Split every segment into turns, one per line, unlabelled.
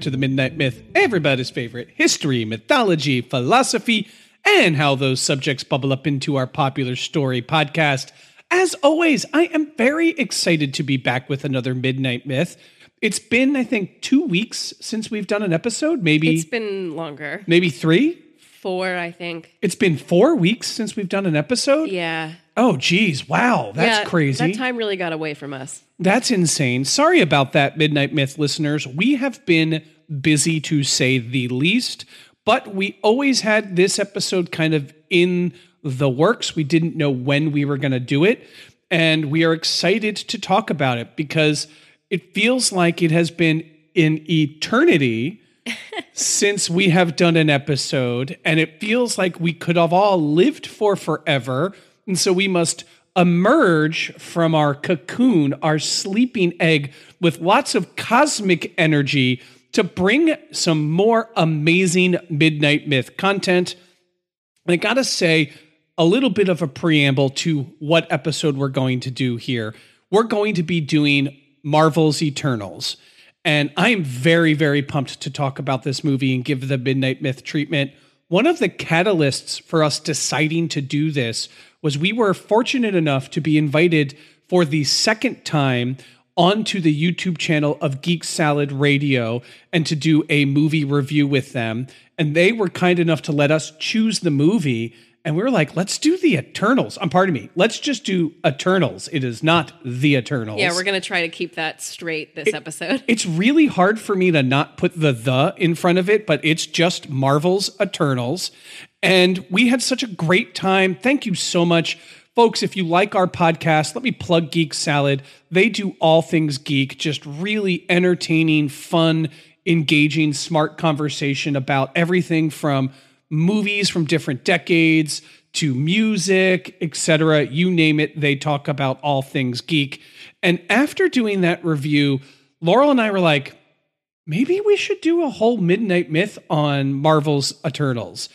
back to the Midnight Myth, everybody's favorite history, mythology, philosophy, and how those subjects bubble up into our popular story podcast. As always, I am very excited to be back with another Midnight Myth. It's been, I think, two weeks since we've done an episode, maybe
It's been longer.
maybe three.
Four, I think.
It's been four weeks since we've done an episode.
Yeah.
Oh, geez, wow, that's
Yeah,
crazy.
That time really got away from us.
That's insane. Sorry about that, Midnight Myth listeners. We have been busy to say the least, but we always had this episode kind of in the works. We didn't know when we were going to do it, and we are excited to talk about it because it feels like it has been an eternity since we have done an episode, and it feels like we could have all lived for forever. And so we must emerge from our cocoon, our sleeping egg, with lots of cosmic energy to bring some more amazing Midnight Myth content. And I gotta say, a little bit of a preamble to what episode we're going to do here. We're going to be doing Marvel's Eternals. And I am very, very pumped to talk about this movie and give the Midnight Myth treatment. One of the catalysts for us deciding to do this was we were fortunate enough to be invited for the second time onto the YouTube channel of Geek Salad Radio and to do a movie review with them. And they were kind enough to let us choose the movie. And we were like, let's do the Eternals. I'm um, pardon me. Let's just do Eternals. It is not the Eternals.
Yeah, we're to try to keep that straight this episode.
It's really hard for me to not put the the in front of it, but it's just Marvel's Eternals. And we had such a great time. Thank you so much. Folks, if you like our podcast, let me plug Geek Salad. They do all things geek, just really entertaining, fun, engaging, smart conversation about everything from movies from different decades to music, etc. You name it, they talk about all things geek. And after doing that review, Laurel and I were like, maybe we should do a whole Midnight Myth on Marvel's Eternals.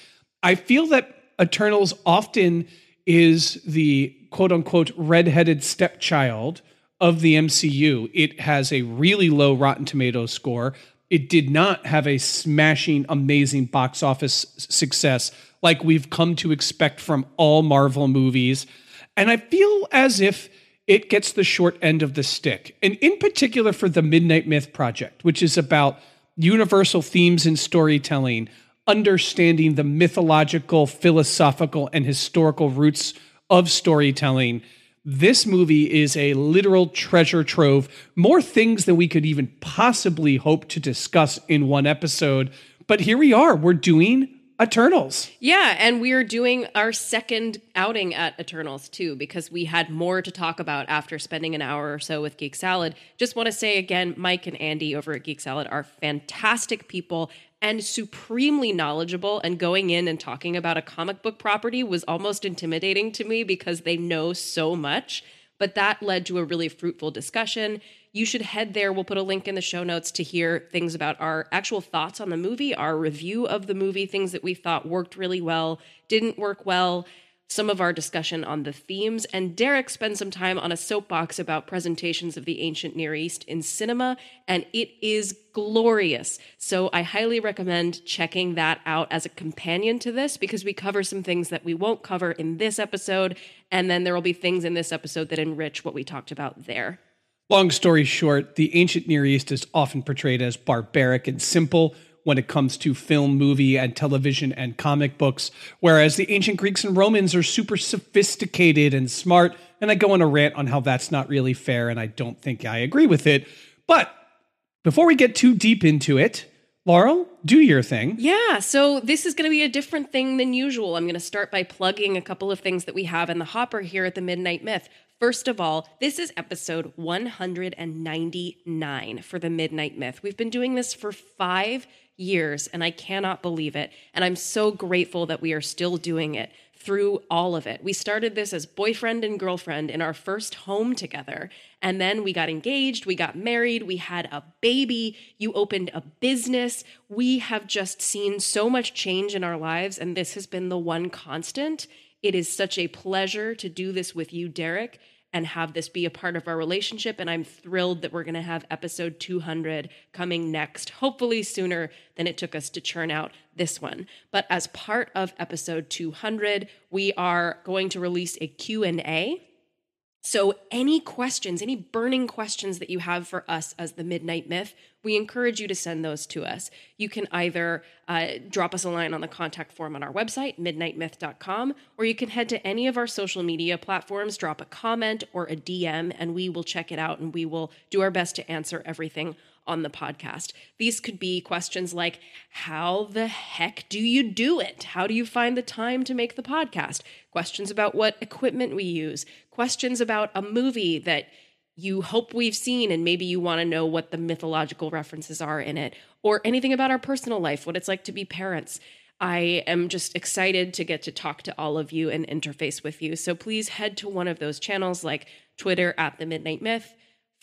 I feel that Eternals often is the quote unquote redheaded stepchild of the MCU. It has a really low Rotten Tomatoes score. It did not have a smashing, amazing box office success like we've come to expect from all Marvel movies. And I feel as if it gets the short end of the stick. And in particular for the Midnight Myth Project, which is about universal themes in storytelling, understanding the mythological, philosophical, and historical roots of storytelling. This movie is a literal treasure trove, more things than we could even possibly hope to discuss in one episode. But here we are, we're doing Eternals.
Yeah, and we're doing our second outing at Eternals too, because we had more to talk about after spending an hour or so with Geek Salad. Just want to say again, Mike and Andy over at Geek Salad are fantastic people and supremely knowledgeable. And going in and talking about a comic book property was almost intimidating to me because they know so much. But that led to a really fruitful discussion you should head there. We'll put a link in the show notes to hear things about our actual thoughts on the movie, our review of the movie, things that we thought worked really well, didn't work well. Some of our discussion on the themes, and Derek spends some time on a soapbox about presentations of the ancient Near East in cinema, and it is glorious. So I highly recommend checking that out as a companion to this because we cover some things that we won't cover in this episode, and then there will be things in this episode that enrich what we talked about there.
Long story short, the ancient Near East is often portrayed as barbaric and simple when it comes to film, movie, and television and comic books, whereas the ancient Greeks and Romans are super sophisticated and smart. And I go on a rant on how that's not really fair, and I don't think I agree with it. But before we get too deep into it, Laurel, do your thing.
Yeah, so this is going to be a different thing than usual. I'm going to start by plugging a couple of things that we have in the hopper here at the Midnight Myth. First of all, this is episode 199 for the Midnight Myth. We've been doing this for five years, and I cannot believe it. And I'm so grateful that we are still doing it through all of it. We started this as boyfriend and girlfriend in our first home together. And then we got engaged, we got married, we had a baby, you opened a business. We have just seen so much change in our lives, and this has been the one constant. It is such a pleasure to do this with you, Derek and have this be a part of our relationship. And I'm thrilled that we're going to have episode 200 coming next, hopefully sooner than it took us to churn out this one. But as part of episode 200, we are going to release a Q&A so, any questions, any burning questions that you have for us as the Midnight Myth, we encourage you to send those to us. You can either uh, drop us a line on the contact form on our website, midnightmyth.com, or you can head to any of our social media platforms, drop a comment or a DM, and we will check it out and we will do our best to answer everything on the podcast. These could be questions like How the heck do you do it? How do you find the time to make the podcast? Questions about what equipment we use, questions about a movie that you hope we've seen and maybe you want to know what the mythological references are in it, or anything about our personal life, what it's like to be parents. I am just excited to get to talk to all of you and interface with you. So please head to one of those channels like Twitter at The Midnight Myth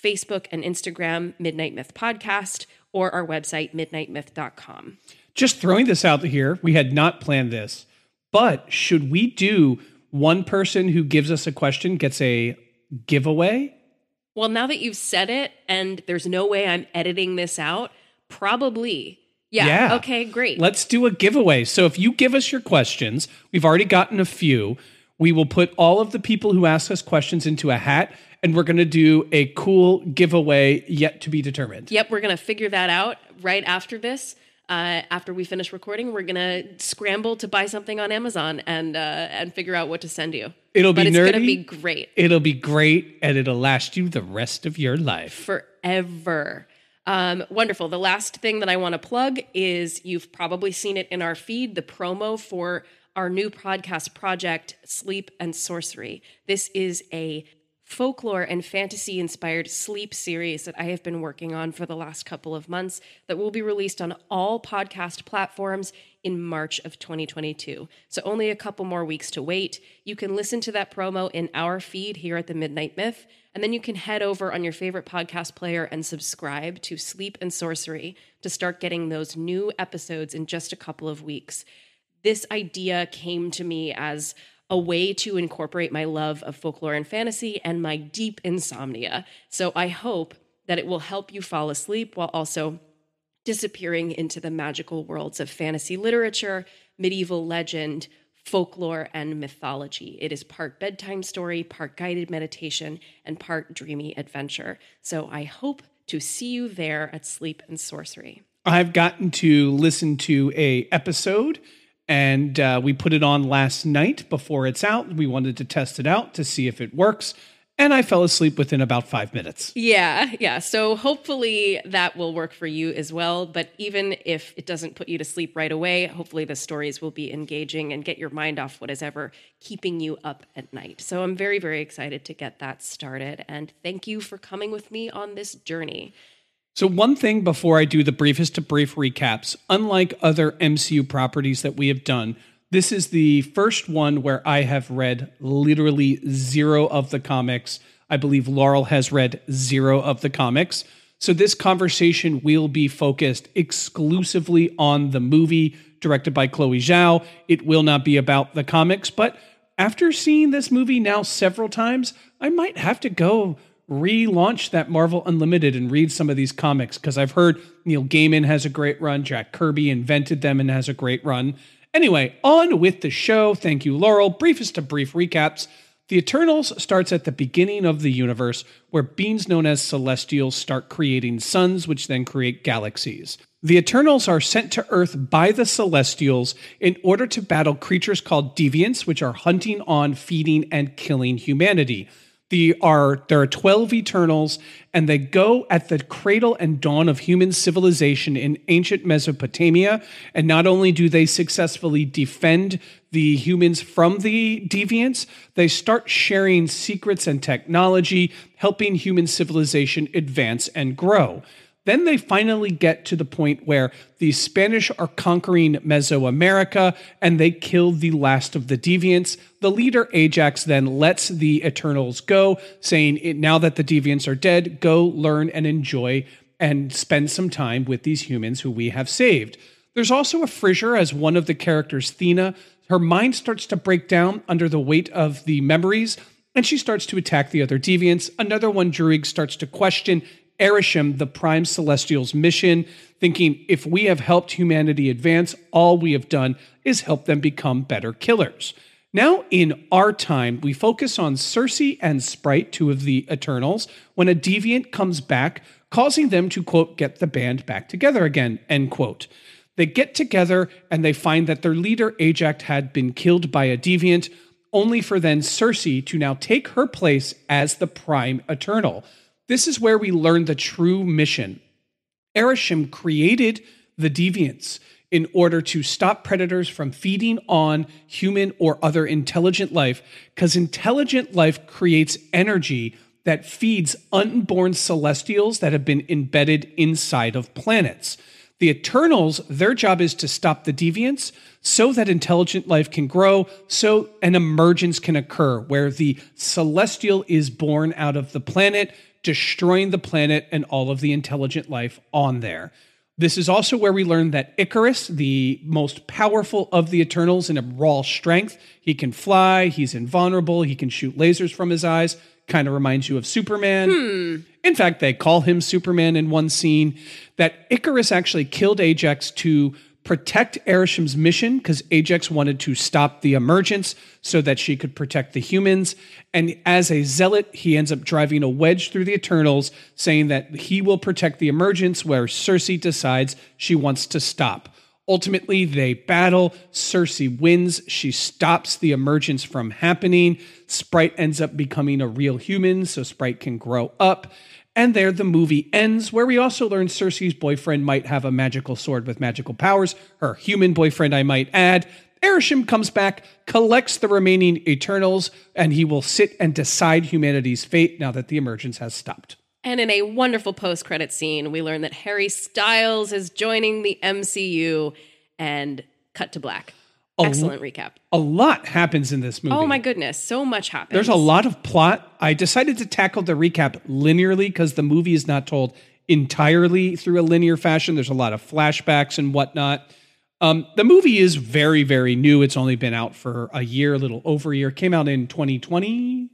Facebook and Instagram, Midnight Myth Podcast, or our website, midnightmyth.com.
Just throwing this out here, we had not planned this, but should we do one person who gives us a question gets a giveaway?
Well, now that you've said it and there's no way I'm editing this out, probably. Yeah. yeah. Okay, great.
Let's do a giveaway. So if you give us your questions, we've already gotten a few. We will put all of the people who ask us questions into a hat and we're going to do a cool giveaway yet to be determined.
Yep, we're going to figure that out right after this. Uh, after we finish recording, we're gonna scramble to buy something on Amazon and uh, and figure out what to send you.
It'll be
but
it's nerdy.
gonna be great.
It'll be great, and it'll last you the rest of your life
forever. Um, wonderful. The last thing that I want to plug is you've probably seen it in our feed, the promo for our new podcast project, Sleep and Sorcery. This is a folklore and fantasy inspired sleep series that I have been working on for the last couple of months that will be released on all podcast platforms in March of 2022. So, only a couple more weeks to wait. You can listen to that promo in our feed here at the Midnight Myth, and then you can head over on your favorite podcast player and subscribe to Sleep and Sorcery to start getting those new episodes in just a couple of weeks. This idea came to me as a way to incorporate my love of folklore and fantasy and my deep insomnia. So I hope that it will help you fall asleep while also disappearing into the magical worlds of fantasy literature, medieval legend, folklore, and mythology. It is part bedtime story, part guided meditation, and part dreamy adventure. So I hope to see you there at Sleep and Sorcery.
I've gotten to listen to a episode and uh, we put it on last night before it's out. We wanted to test it out to see if it works. And I fell asleep within about five minutes.
Yeah, yeah. So hopefully that will work for you as well. But even if it doesn't put you to sleep right away, hopefully the stories will be engaging and get your mind off what is ever keeping you up at night. So I'm very, very excited to get that started. And thank you for coming with me on this journey.
So, one thing before I do the briefest to brief recaps, unlike other MCU properties that we have done, this is the first one where I have read literally zero of the comics. I believe Laurel has read zero of the comics. So, this conversation will be focused exclusively on the movie directed by Chloe Zhao. It will not be about the comics, but after seeing this movie now several times, I might have to go relaunch that Marvel Unlimited and read some of these comics because I've heard Neil Gaiman has a great run, Jack Kirby invented them and has a great run. Anyway, on with the show. Thank you, Laurel. Briefest of brief recaps. The Eternals starts at the beginning of the universe, where beings known as Celestials start creating suns, which then create galaxies. The Eternals are sent to Earth by the Celestials in order to battle creatures called deviants, which are hunting on, feeding, and killing humanity. The are there are 12 Eternals, and they go at the cradle and dawn of human civilization in ancient Mesopotamia. And not only do they successfully defend the humans from the deviants, they start sharing secrets and technology, helping human civilization advance and grow. Then they finally get to the point where the Spanish are conquering Mesoamerica and they kill the last of the deviants. The leader, Ajak, then lets the Eternals go, saying, Now that the deviants are dead, go learn and enjoy and spend some time with these humans who we have saved. There's also a fissure as one of the characters, Thena. Her mind starts to break down under the weight of the memories and she starts to attack the other deviants. Another one, Druig, starts to question Arishem, the prime celestial's mission, thinking if we have helped humanity advance, all we have done is help them become better killers. Now, in our time, we focus on Sersi and Sprite, two of the Eternals, when a deviant comes back, causing them to, quote, get the band back together again, end quote. They get together and they find that their leader, Ajak, had been killed by a deviant, only for then Sersi to now take her place as the prime Eternal. This is where we learn the true mission. Arishem created the deviants in order to stop predators from feeding on human or other intelligent life, because intelligent life creates energy that feeds unborn celestials that have been embedded inside of planets. The Eternals, their job is to stop the deviants so that intelligent life can grow, so an emergence can occur where the celestial is born out of the planet destroying the planet and all of the intelligent life on there. This is also where we learn that Ikaris, the most powerful of the Eternals in a raw strength, he can fly, he's invulnerable, he can shoot lasers from his eyes. Kind of reminds you of Superman.
Hmm.
In fact, they call him Superman in one scene. That Ikaris actually killed Ajak to protect Arishem's mission because Ajak wanted to stop the emergence so that she could protect the humans. And as a zealot, he ends up driving a wedge through the Eternals, saying that he will protect the emergence where Sersi decides she wants to stop. Ultimately, they battle. Sersi wins. She stops the emergence from happening. Sprite ends up becoming a real human, so Sprite can grow up. And there the movie ends, where we also learn Sersi's boyfriend might have a magical sword with magical powers, her human boyfriend, I might add. Arishem comes back, collects the remaining Eternals, and he will sit and decide humanity's fate now that the emergence has stopped.
And in a wonderful post credit scene, we learn that Harry Styles is joining the MCU and cut to black. Excellent recap.
A lot happens in this movie.
Oh my goodness, so much happens.
There's a lot of plot. I decided to tackle the recap linearly because the movie is not told entirely through a linear fashion. There's a lot of flashbacks and whatnot. Um, the movie is very, very new. It's only been out for a year, a little over a year. Came out in 2020.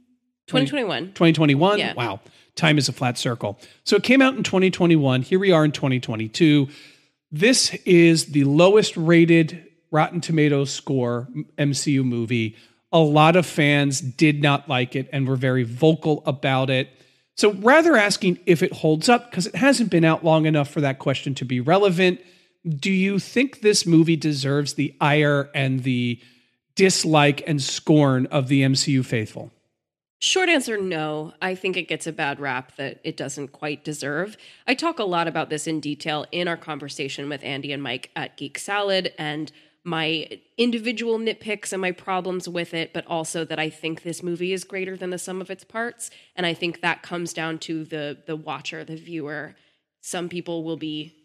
2021.
2021.
Yeah.
Wow. Time is a flat circle. So it came out in 2021. Here we are in 2022. This is the lowest rated Rotten Tomatoes score MCU movie. A lot of fans did not like it and were very vocal about it. So rather asking if it holds up, because it hasn't been out long enough for that question to be relevant, do you think this movie deserves the ire and the dislike and scorn of the MCU faithful?
Short answer no. I think it gets a bad rap that it doesn't quite deserve. I talk a lot about this in detail in our conversation with Andy and Mike at Geek Salad and my individual nitpicks and my problems with it, but also that I think this movie is greater than the sum of its parts. And I think that comes down to the the watcher, the viewer. Some people will be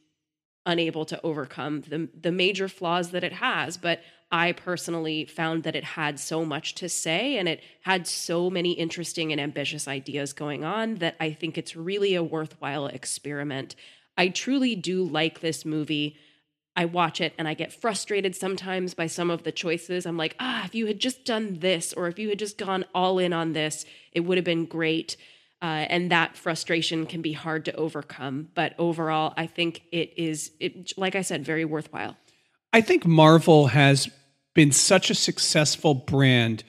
unable to overcome the the major flaws that it has, but I personally found that it had so much to say and it had so many interesting and ambitious ideas going on that I think it's really a worthwhile experiment. I truly do like this movie. I watch it and I get frustrated sometimes by some of the choices. I'm like, ah, if you had just done this, or if you had just gone all in on this, it would have been great. Uh, and that frustration can be hard to overcome. But overall, I think it is, it, like I said, very worthwhile.
I think Marvel has been such a successful brand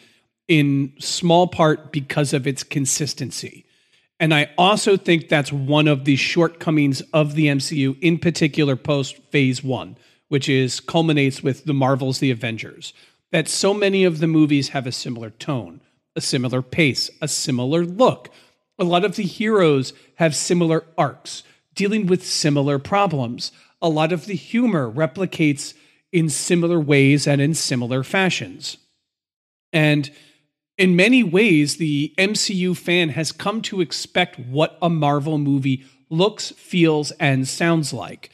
in small part because of its consistency. And I also think that's one of the shortcomings of the MCU, in particular post phase one, which is culminates with the Marvels, the Avengers. That so many of the movies have a similar tone, a similar pace, a similar look. A lot of the heroes have similar arcs, dealing with similar problems. A lot of the humor replicates in similar ways and in similar fashions. And in many ways, the MCU fan has come to expect what a Marvel movie looks, feels, and sounds like.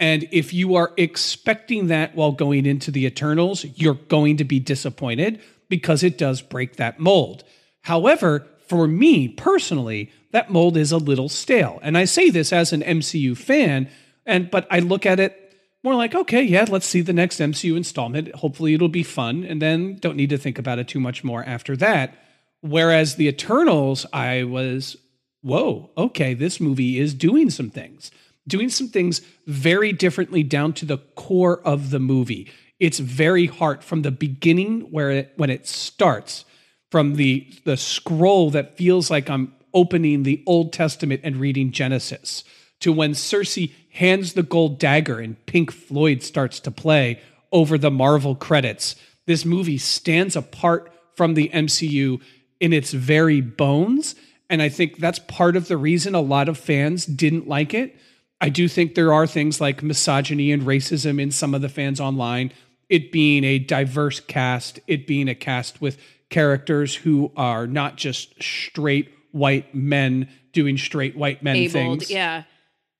And if you are expecting that while going into the Eternals, you're going to be disappointed because it does break that mold. However, for me personally, that mold is a little stale. And I say this as an MCU fan, and but I look at it more like, okay, yeah, let's see the next MCU installment. Hopefully it'll be fun. And then don't need to think about it too much more after that. Whereas the Eternals, I was, whoa, okay, this movie is doing some things, doing some things very differently down to the core of the movie. It's very hard from the beginning where it, when it starts, from the the scroll that feels like I'm opening the Old Testament and reading Genesis to when Sersi hands the gold dagger and Pink Floyd starts to play over the Marvel credits. This movie stands apart from the MCU in its very bones. And I think that's part of the reason a lot of fans didn't like it. I do think there are things like misogyny and racism in some of the fans online, it being a diverse cast, it being a cast with characters who are not just straight white men doing straight white men
Abled,
things.
yeah.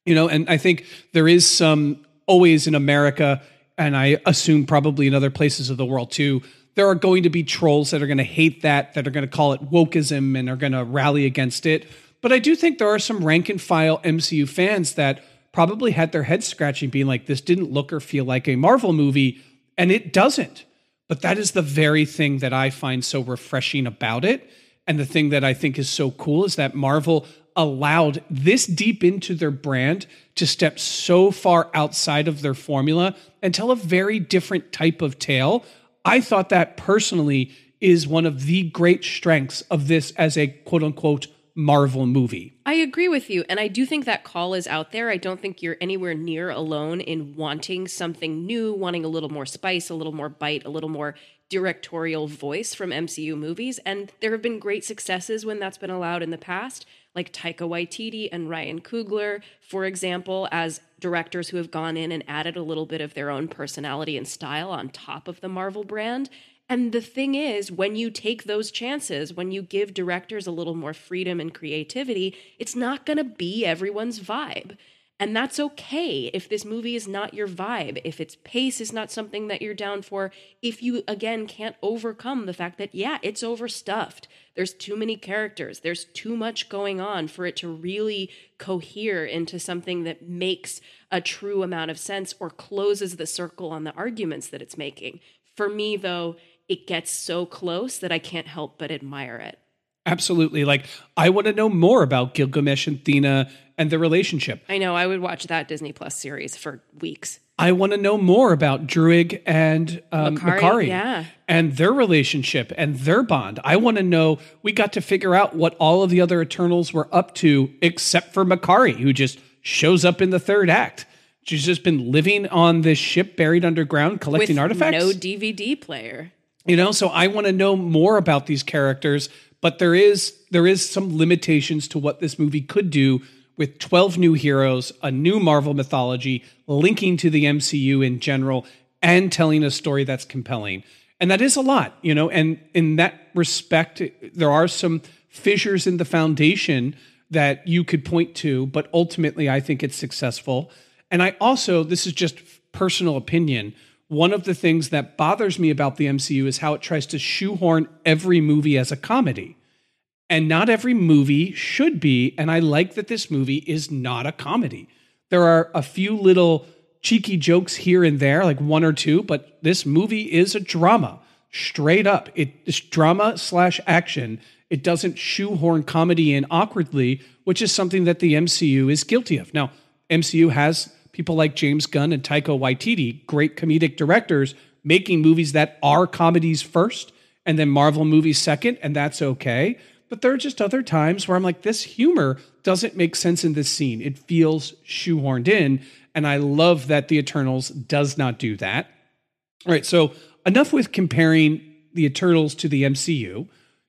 You know, and I think there is some always in America, and I assume probably in other places of the world too, there are going to be trolls that are going to hate that, that are going to call it wokeism and are going to rally against it. But I do think there are some rank and file MCU fans that probably had their heads scratching, being like, this didn't look or feel like a Marvel movie, and it doesn't. But that is the very thing that I find so refreshing about it. And the thing that I think is so cool is that Marvel allowed this deep into their brand to step so far outside of their formula and tell a very different type of tale. I thought that personally is one of the great strengths of this as a quote unquote Marvel movie.
I agree with you. And I do think that call is out there. I don't think you're anywhere near alone in wanting something new, wanting a little more spice, a little more bite, a little more directorial voice from MCU movies. And there have been great successes when that's been allowed in the past, like Taika Waititi and Ryan Coogler, for example, as directors who have gone in and added a little bit of their own personality and style on top of the Marvel brand. And the thing is, when you take those chances, when you give directors a little more freedom and creativity, it's not going to be everyone's vibe. And that's okay if this movie is not your vibe, if its pace is not something that you're down for, if you, again, can't overcome the fact that, yeah, it's overstuffed. There's too many characters, there's too much going on for it to really cohere into something that makes a true amount of sense or closes the circle on the arguments that it's making. For me, though, it gets so close that I can't help but admire it.
Absolutely. Like, I want to know more about Gilgamesh and Thena and their relationship.
I know. I would watch that Disney Plus series for weeks.
I want to know more about Druig and um,
Makkari yeah.
and their relationship and their bond. I want to know. We got to figure out what all of the other Eternals were up to, except for Makkari, who just shows up in the third act. She's just been living on this ship buried underground, collecting
With
artifacts.
No DVD player.
You know, so I want to know more about these characters, but there is there is some limitations to what this movie could do with 12 new heroes, a new Marvel mythology, linking to the MCU in general and telling a story that's compelling. And that is a lot, you know, and in that respect there are some fissures in the foundation that you could point to, but ultimately I think it's successful. And I also this is just personal opinion one of the things that bothers me about the MCU is how it tries to shoehorn every movie as a comedy. And not every movie should be. And I like that this movie is not a comedy. There are a few little cheeky jokes here and there, like one or two, but this movie is a drama, straight up. It's drama slash action. It doesn't shoehorn comedy in awkwardly, which is something that the MCU is guilty of. Now, MCU has people like James Gunn and Taika Waititi, great comedic directors, making movies that are comedies first and then Marvel movies second, and that's okay. But there are just other times where I'm like, this humor doesn't make sense in this scene. It feels shoehorned in. And I love that The Eternals does not do that. All right, so enough with comparing The Eternals to the MCU.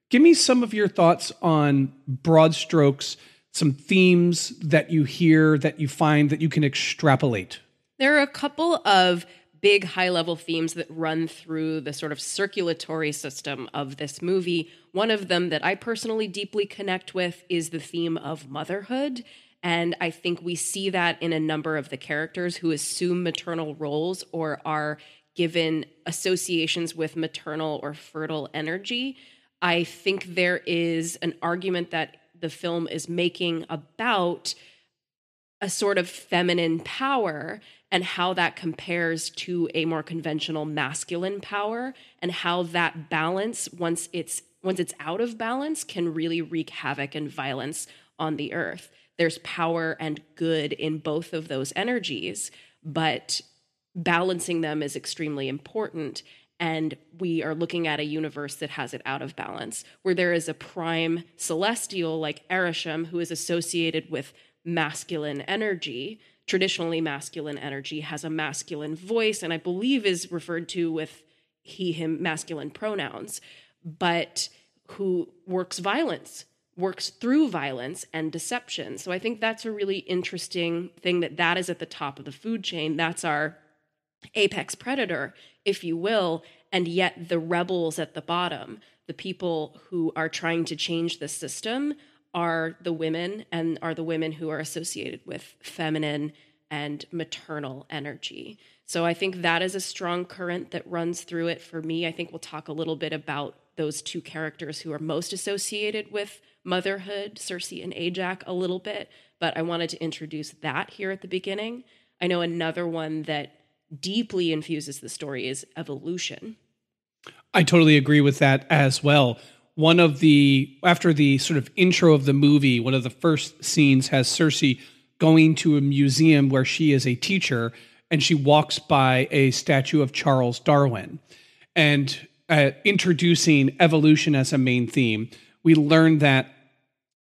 Give me some of your thoughts on broad strokes, some themes that you hear that you find that you can extrapolate.
There are a couple of big high level themes that run through the sort of circulatory system of this movie. One of them that I personally deeply connect with is the theme of motherhood. And I think we see that in a number of the characters who assume maternal roles or are given associations with maternal or fertile energy. I think there is an argument that the film is making about a sort of feminine power and how that compares to a more conventional masculine power and how that balance once it's once it's out of balance can really wreak havoc and violence on the earth. There's power and good in both of those energies but balancing them is extremely important and we are looking at a universe that has it out of balance where there is a prime celestial like Arishem who is associated with masculine energy traditionally masculine energy has a masculine voice and i believe is referred to with he him masculine pronouns but who works violence works through violence and deception. So i think that's a really interesting thing that that is at the top of the food chain. That's our apex predator if you will and yet the rebels at the bottom the people who are trying to change the system are the women and are the women who are associated with feminine and maternal energy. So I think that is a strong current that runs through it for me. I think we'll talk a little bit about those two characters who are most associated with motherhood, Sersi and Ajak, a little bit, but I wanted to introduce that here at the beginning. I know another one that deeply infuses the story is evolution.
I totally agree with that as well one of the after the sort of intro of the movie, one of the first scenes has Sersi going to a museum where she is a teacher and she walks by a statue of Charles Darwin and uh, introducing evolution as a main theme. We learn that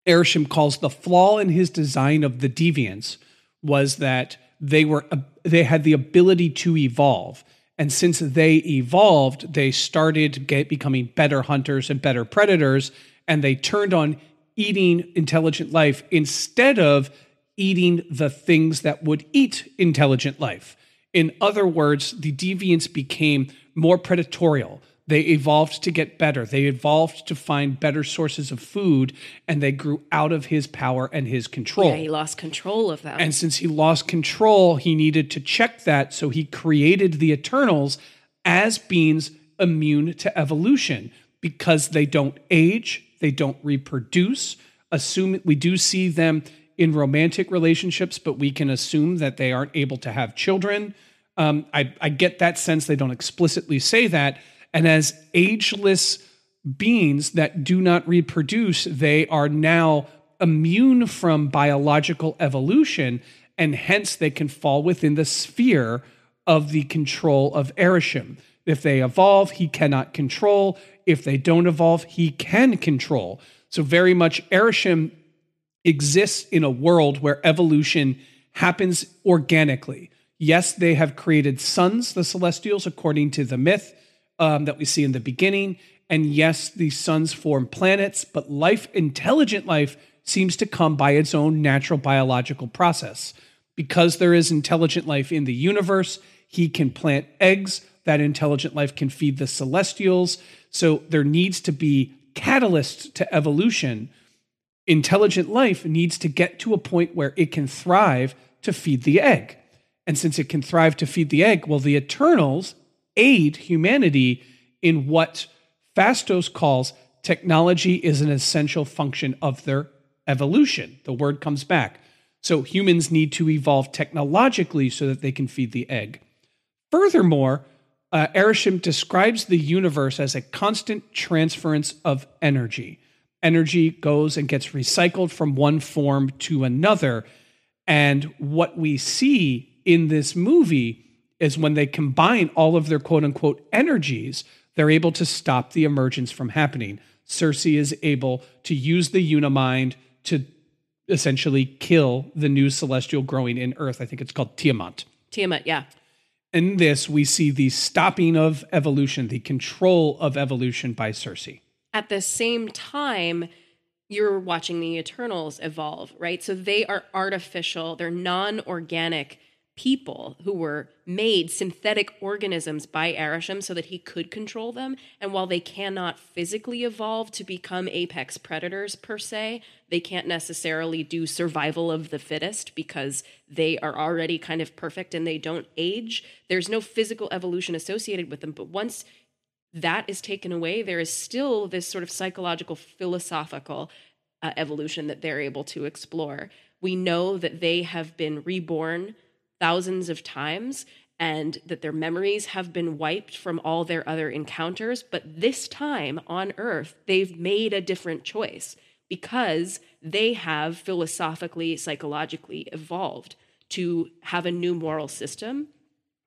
Arishem calls the flaw in his design of the deviants was that they were uh, they had the ability to evolve and since they evolved, they started get, becoming better hunters and better predators, and they turned on eating intelligent life instead of eating the things that would eat intelligent life. In other words, the deviants became more predatorial. They evolved to get better. They evolved to find better sources of food, and they grew out of his power and his control.
Yeah, he lost control of them.
And since he lost control, he needed to check that. So he created the Eternals as beings immune to evolution because they don't age, they don't reproduce. Assume we do see them in romantic relationships, but we can assume that they aren't able to have children. Um, I, I get that sense they don't explicitly say that and as ageless beings that do not reproduce, they are now immune from biological evolution, and hence they can fall within the sphere of the control of Arishem. If they evolve, he cannot control. If they don't evolve, he can control. So, very much Arishem exists in a world where evolution happens organically. Yes, they have created suns, the Celestials, according to the myth um, that we see in the beginning. And yes, these suns form planets, but life, intelligent life, seems to come by its own natural biological process. Because there is intelligent life in the universe, he can plant eggs. That intelligent life can feed the celestials. So there needs to be catalysts to evolution. Intelligent life needs to get to a point where it can thrive to feed the egg. And since it can thrive to feed the egg, well, the Eternals aid humanity in what Phastos calls technology is an essential function of their evolution. The word comes back. So humans need to evolve technologically so that they can feed the egg. Furthermore, uh, Arishem describes the universe as a constant transference of energy. Energy goes and gets recycled from one form to another. And what we see in this movie is when they combine all of their quote unquote energies, they're able to stop the emergence from happening. Sersi is able to use the Unimind to essentially kill the new celestial growing in Earth. I think it's called Tiamat.
Tiamat, yeah.
In this, we see the stopping of evolution, the control of evolution by Sersi.
At the same time, you're watching the Eternals evolve, right? So they are artificial, they're non organic people who were made synthetic organisms by Arishem so that he could control them. And while they cannot physically evolve to become apex predators per se, they can't necessarily do survival of the fittest because they are already kind of perfect and they don't age. There's no physical evolution associated with them. But once that is taken away, there is still this sort of psychological, philosophical uh, evolution that they're able to explore. We know that they have been reborn thousands of times and that their memories have been wiped from all their other encounters. But this time on Earth, they've made a different choice because they have philosophically, psychologically evolved to have a new moral system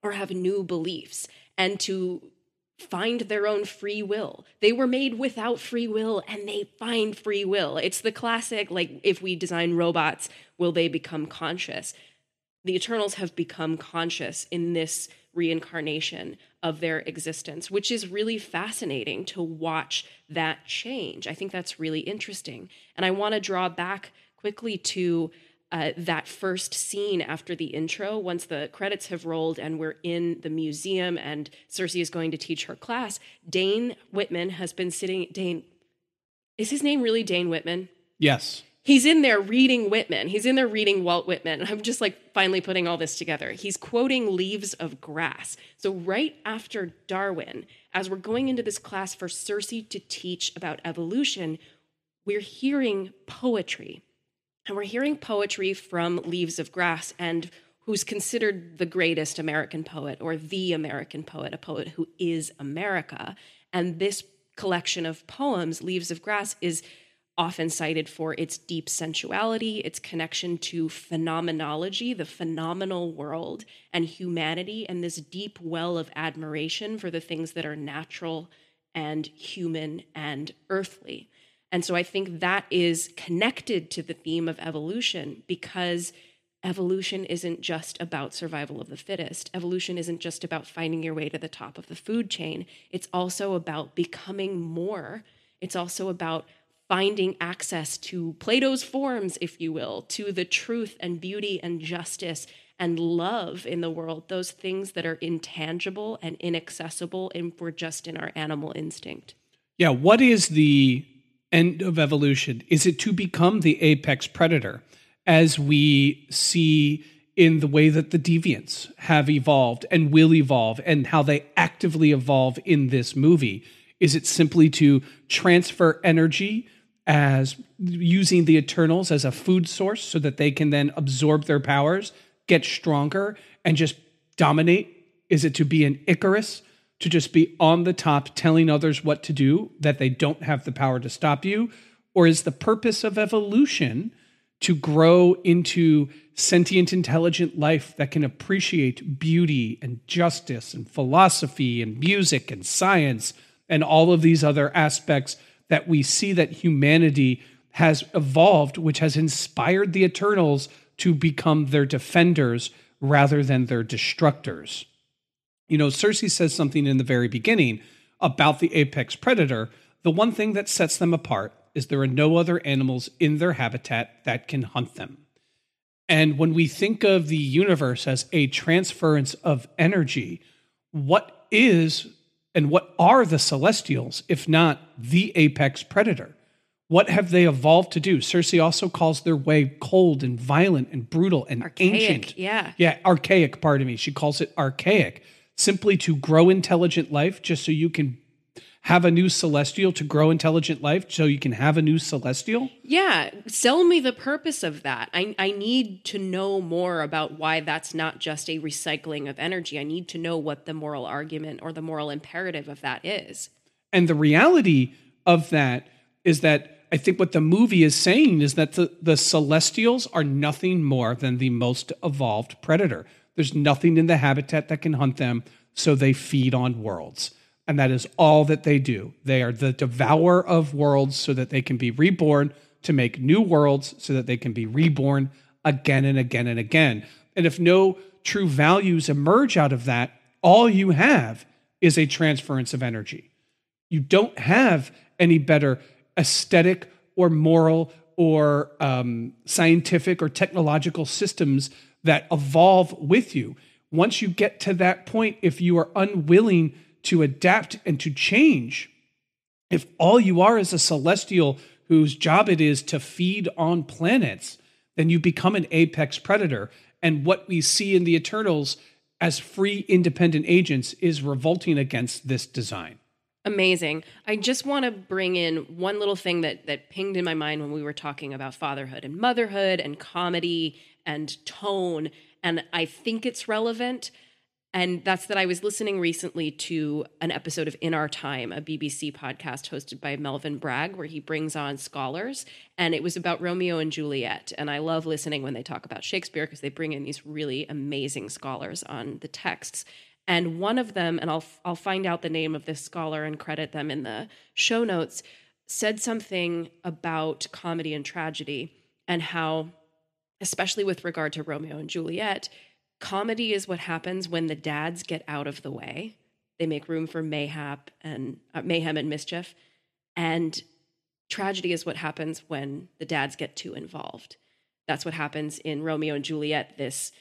or have new beliefs and to find their own free will. They were made without free will and they find free will. It's the classic like if we design robots, will they become conscious? The Eternals have become conscious in this reincarnation of their existence, which is really fascinating to watch that change. I think that's really interesting. And I want to draw back quickly to uh, that first scene after the intro, once the credits have rolled and we're in the museum and Sersi is going to teach her class, Dane Whitman has been sitting. Dane, is his name really Dane Whitman?
Yes
he's in there reading Whitman. He's in there reading Walt Whitman. I'm just like finally putting all this together. He's quoting Leaves of Grass. So, right after Darwin, as we're going into this class for Sersi to teach about evolution, we're hearing poetry. And we're hearing poetry from Leaves of Grass and who's considered the greatest American poet or the American poet, a poet who is America. And this collection of poems, Leaves of Grass, is often cited for its deep sensuality, its connection to phenomenology, the phenomenal world, and humanity, and this deep well of admiration for the things that are natural and human and earthly. And so I think that is connected to the theme of evolution because evolution isn't just about survival of the fittest. Evolution isn't just about finding your way to the top of the food chain. It's also about becoming more. It's also about finding access to Plato's forms, if you will, to the truth and beauty and justice and love in the world, those things that are intangible and inaccessible and we're just in our animal instinct.
Yeah, what is the end of evolution? Is it to become the apex predator as we see in the way that the deviants have evolved and will evolve and how they actively evolve in this movie? Is it simply to transfer energy as using the Eternals as a food source so that they can then absorb their powers, get stronger, and just dominate? Is it to be an Ikaris, to just be on the top telling others what to do, that they don't have the power to stop you? Or is the purpose of evolution to grow into sentient, intelligent life that can appreciate beauty and justice and philosophy and music and science and all of these other aspects that we see that humanity has evolved, which has inspired the Eternals to become their defenders rather than their destructors. You know, Sersi says something in the very beginning about the apex predator. The one thing that sets them apart is there are no other animals in their habitat that can hunt them. And when we think of the universe as a transference of energy, what is and what are the Celestials, if not the apex predator? What have they evolved to do? Sersi also calls their way cold and violent and brutal and
archaic,
ancient.
Yeah.
Yeah, archaic, pardon me. She calls it archaic, simply to grow intelligent life just so you can have a new celestial to grow intelligent life so you can have a new celestial?
Yeah, sell me the purpose of that. I, I need to know more about why that's not just a recycling of energy. I need to know what the moral argument or the moral imperative of that is.
And the reality of that is that I think what the movie is saying is that the, the celestials are nothing more than the most evolved predator. There's nothing in the habitat that can hunt them, so they feed on worlds. And that is all that they do. They are the devourer of worlds so that they can be reborn to make new worlds so that they can be reborn again and again and again. And if no true values emerge out of that, all you have is a transference of energy. You don't have any better aesthetic or moral or um, scientific or technological systems that evolve with you. Once you get to that point, if you are unwilling to adapt and to change. If all you are is a celestial whose job it is to feed on planets, then you become an apex predator. And what we see in the Eternals as free independent agents is revolting against this design.
Amazing. I just want to bring in one little thing that that pinged in my mind when we were talking about fatherhood and motherhood and comedy and tone and I think it's relevant and that's that I was listening recently to an episode of In Our Time, a BBC podcast hosted by Melvyn Bragg, where he brings on scholars. And it was about Romeo and Juliet. And I love listening when they talk about Shakespeare because they bring in these really amazing scholars on the texts. And one of them, and I'll I'll find out the name of this scholar and credit them in the show notes, said something about comedy and tragedy and how, especially with regard to Romeo and Juliet, comedy is what happens when the dads get out of the way. They make room for mayhap and uh, mayhem and mischief. And tragedy is what happens when the dads get too involved. That's what happens in Romeo and Juliet. This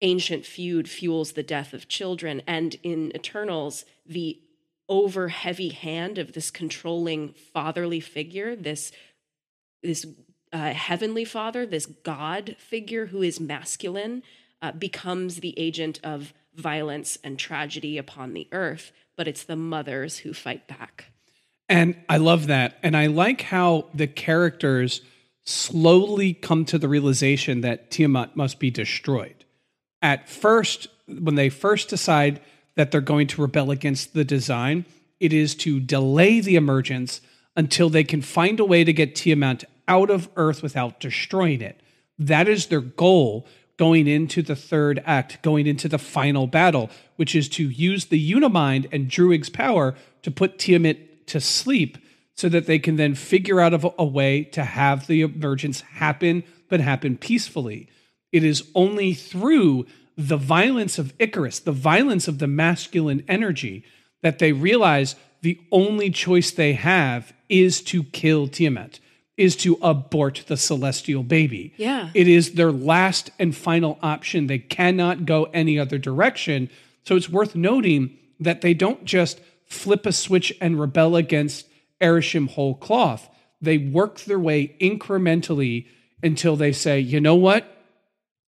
ancient feud fuels the death of children. And in Eternals, the over heavy hand of this controlling fatherly figure, this, this uh, heavenly father, this God figure who is masculine, uh, becomes the agent of violence and tragedy upon the earth, but it's the mothers who fight back.
And I love that. And I like how the characters slowly come to the realization that Tiamat must be destroyed. At first, when they first decide that they're going to rebel against the design, it is to delay the emergence until they can find a way to get Tiamat out of Earth without destroying it. That is their goal going into the third act, going into the final battle, which is to use the Unimind and Druig's power to put Tiamat to sleep so that they can then figure out a, a way to have the emergence happen, but happen peacefully. It is only through the violence of Ikaris, the violence of the masculine energy, that they realize the only choice they have is to kill Tiamat is to abort the celestial baby.
Yeah.
It is their last and final option. They cannot go any other direction. So it's worth noting that they don't just flip a switch and rebel against Arishem whole cloth. They work their way incrementally until they say, you know what?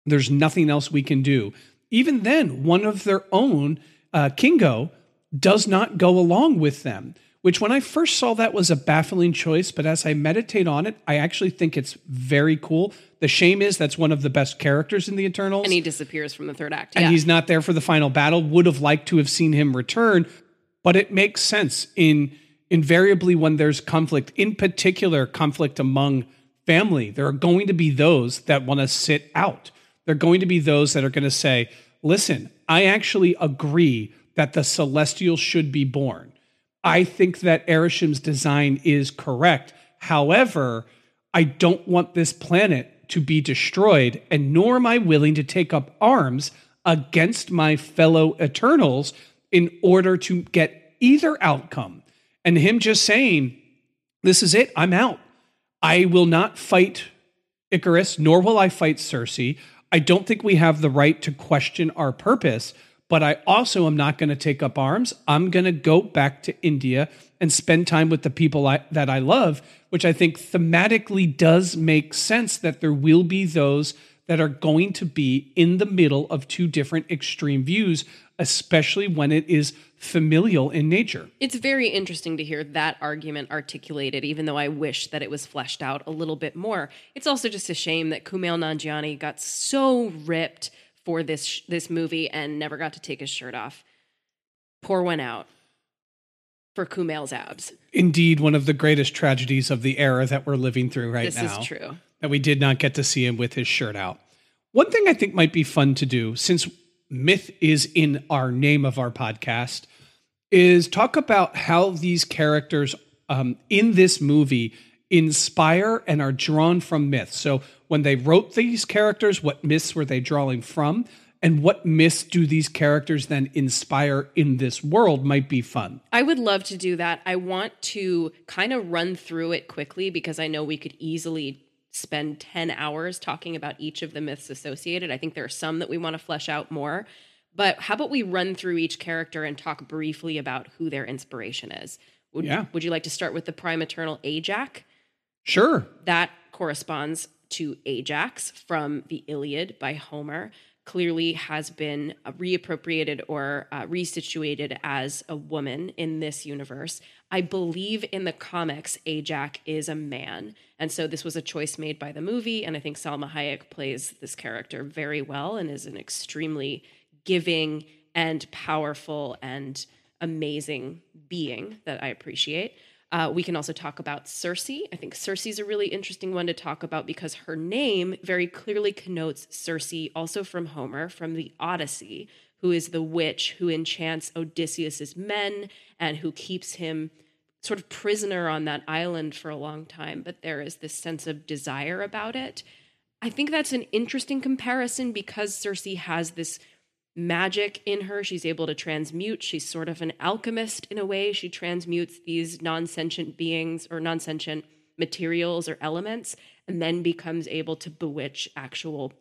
There's nothing else we can do. Even then, one of their own, uh, Kingo, does not go along with them which when I first saw that was a baffling choice, but as I meditate on it, I actually think it's very cool. The shame is that's one of the best characters in the Eternals.
And he disappears from the third act.
And
yeah.
he's not there for the final battle. Would have liked to have seen him return, but it makes sense in invariably when there's conflict, in particular conflict among family, there are going to be those that want to sit out. There are going to be those that are going to say, listen, I actually agree that the celestial should be born. I think that Arishem's design is correct. However, I don't want this planet to be destroyed, and nor am I willing to take up arms against my fellow Eternals in order to get either outcome. And him just saying, This is it, I'm out. I will not fight Ikaris, nor will I fight Sersi. I don't think we have the right to question our purpose but I also am not going to take up arms. I'm going to go back to India and spend time with the people I, that I love, which I think thematically does make sense that there will be those that are going to be in the middle of two different extreme views, especially when it is familial in nature.
It's very interesting to hear that argument articulated, even though I wish that it was fleshed out a little bit more. It's also just a shame that Kumail Nanjiani got so ripped for this this movie and never got to take his shirt off. Pour one out for Kumail's abs.
Indeed, one of the greatest tragedies of the era that we're living through right
this
now.
This is true.
That we did not get to see him with his shirt out. One thing I think might be fun to do, since myth is in our name of our podcast, is talk about how these characters um, in this movie inspire and are drawn from myths. So when they wrote these characters, what myths were they drawing from? and what myths do these characters then inspire in this world might be fun.
I would love to do that. I want to kind of run through it quickly because I know we could easily spend 10 hours talking about each of the myths associated. I think there are some that we want to flesh out more. But how about we run through each character and talk briefly about who their inspiration is? Would,
yeah.
would you like to start with the prime eternal Ajak?
Sure.
That corresponds to Ajax from the Iliad by Homer clearly has been reappropriated or uh, resituated as a woman in this universe. I believe in the comics, Ajak is a man. And so this was a choice made by the movie. And I think Salma Hayek plays this character very well and is an extremely giving and powerful and amazing being that I appreciate. Uh, we can also talk about Sersi. I think Sersi is a really interesting one to talk about because her name very clearly connotes Circe, also from Homer, from the Odyssey, who is the witch who enchants Odysseus's men and who keeps him sort of prisoner on that island for a long time. But there is this sense of desire about it. I think that's an interesting comparison because Sersi has this magic in her. She's able to transmute. She's sort of an alchemist in a way. She transmutes these non sentient beings or non sentient materials or elements and then becomes able to bewitch actual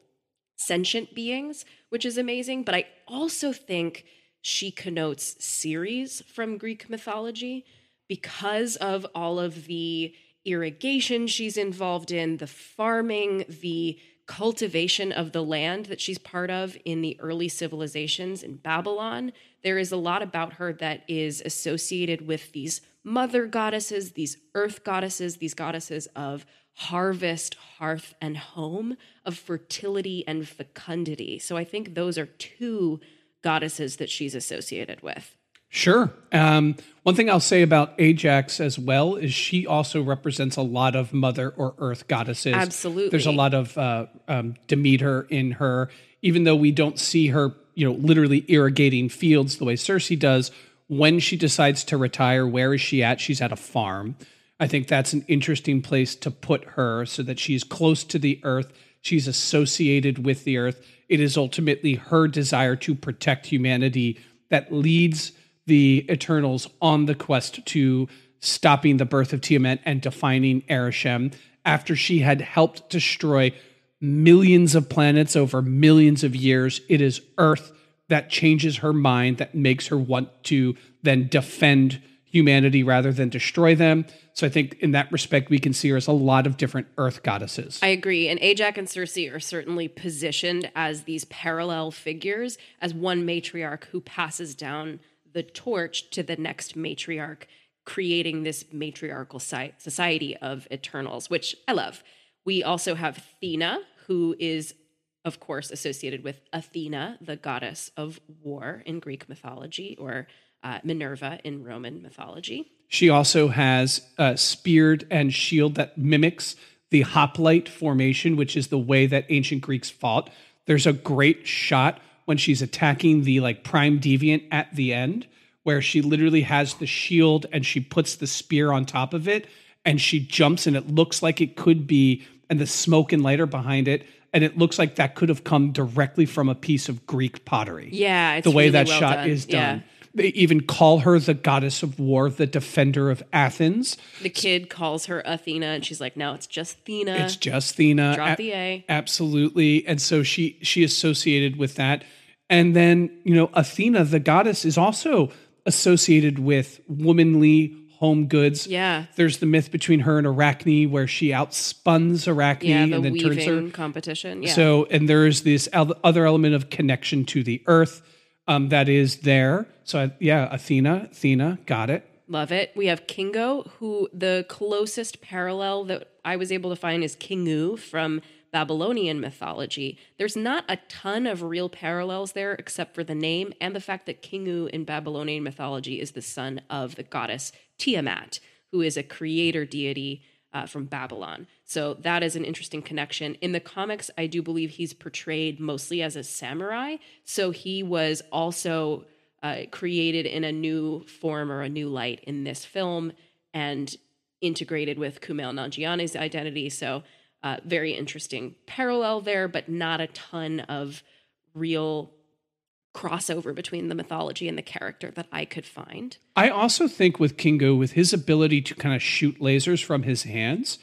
sentient beings, which is amazing. But I also think she connotes Ceres from Greek mythology because of all of the irrigation she's involved in, the farming, the cultivation of the land that she's part of in the early civilizations in Babylon. There is a lot about her that is associated with these mother goddesses, these earth goddesses, these goddesses of harvest, hearth, and home, of fertility and fecundity. So I think those are two goddesses that she's associated with.
Sure. Um, one thing I'll say about Ajak as well is she also represents a lot of mother or earth goddesses.
Absolutely.
There's a lot of uh, um, Demeter in her, even though we don't see her, you know, literally irrigating fields the way Sersi does. When she decides to retire, where is she at? She's at a farm. I think that's an interesting place to put her so that she's close to the earth. She's associated with the earth. It is ultimately her desire to protect humanity that leads the Eternals on the quest to stopping the birth of Tiamat and defining Arishem after she had helped destroy millions of planets over millions of years. It is Earth that changes her mind, that makes her want to then defend humanity rather than destroy them. So I think in that respect, we can see her as a lot of different Earth goddesses.
I agree. And Ajak and Sersi are certainly positioned as these parallel figures, as one matriarch who passes down the torch to the next matriarch, creating this matriarchal society of Eternals, which I love. We also have Thena, who is, of course, associated with Athena, the goddess of war in Greek mythology, or uh, Minerva in Roman mythology.
She also has a spear and shield that mimics the hoplite formation, which is the way that ancient Greeks fought. There's a great shot when she's attacking the like prime deviant at the end, where she literally has the shield and she puts the spear on top of it and she jumps and it looks like it could be and the smoke and lighter behind it and it looks like that could have come directly from a piece of Greek pottery.
Yeah,
the way
really
that
well
shot
done.
is done.
Yeah.
They even call her the goddess of war, the defender of Athens.
The kid calls her Athena, and she's like, "No, it's just Thena.
It's just Thena.
Drop
A-
the A.
Absolutely. And so she she associated with that. And then, you know, Athena, the goddess, is also associated with womanly home goods.
Yeah.
There's the myth between her and Arachne where she outspuns Arachne
Yeah, the
and then turns her.
competition. Yeah.
So, and there's this el- other element of connection to the earth um, that is there. So, I- yeah, Athena, Athena, got it.
Love it. We have Kingo, who the closest parallel that I was able to find is Kingu from Babylonian mythology. There's not a ton of real parallels there except for the name and the fact that Kingu in Babylonian mythology is the son of the goddess Tiamat, who is a creator deity uh, from Babylon. So that is an interesting connection. In the comics, I do believe he's portrayed mostly as a samurai. So he was also uh, created in a new form or a new light in this film and integrated with Kumail Nanjiani's identity. So uh, very interesting parallel there, but not a ton of real crossover between the mythology and the character that I could find.
I also think with Kingo, with his ability to kind of shoot lasers from his hands,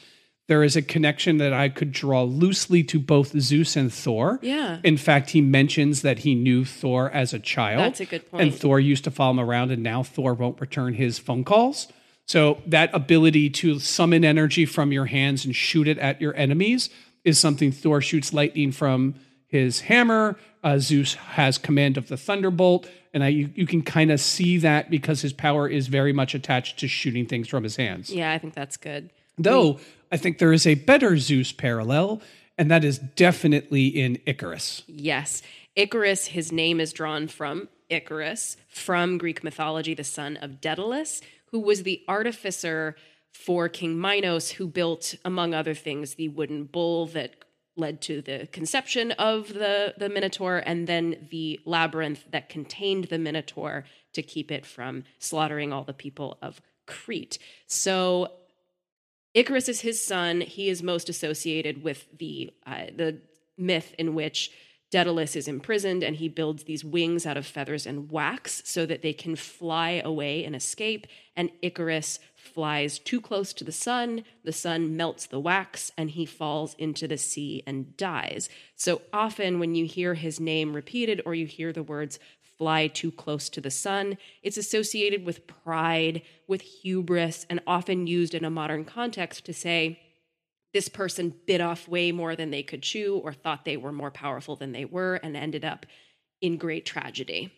there is a connection that I could draw loosely to both Zeus and Thor.
Yeah.
In fact, he mentions that he knew Thor as a child.
That's a good point.
And Thor used to follow him around, and now Thor won't return his phone calls. So that ability to summon energy from your hands and shoot it at your enemies is something Thor shoots lightning from his hammer. Uh, Zeus has command of the thunderbolt, and I, you, you can kind of see that because his power is very much attached to shooting things from his hands.
Yeah, I think that's good.
Though I think there is a better Zeus parallel, and that is definitely in Ikaris.
Yes. Ikaris, his name is drawn from Icarus, from Greek mythology, the son of Daedalus, who was the artificer for King Minos, who built, among other things, the wooden bull that led to the conception of the, the Minotaur, and then the labyrinth that contained the Minotaur to keep it from slaughtering all the people of Crete. So Icarus is his son. He is most associated with the uh, the myth in which Daedalus is imprisoned and he builds these wings out of feathers and wax so that they can fly away and escape. And Icarus flies too close to the sun. The sun melts the wax and he falls into the sea and dies. So often, when you hear his name repeated or you hear the words fly too close to the sun. It's associated with pride, with hubris, and often used in a modern context to say this person bit off way more than they could chew or thought they were more powerful than they were and ended up in great tragedy.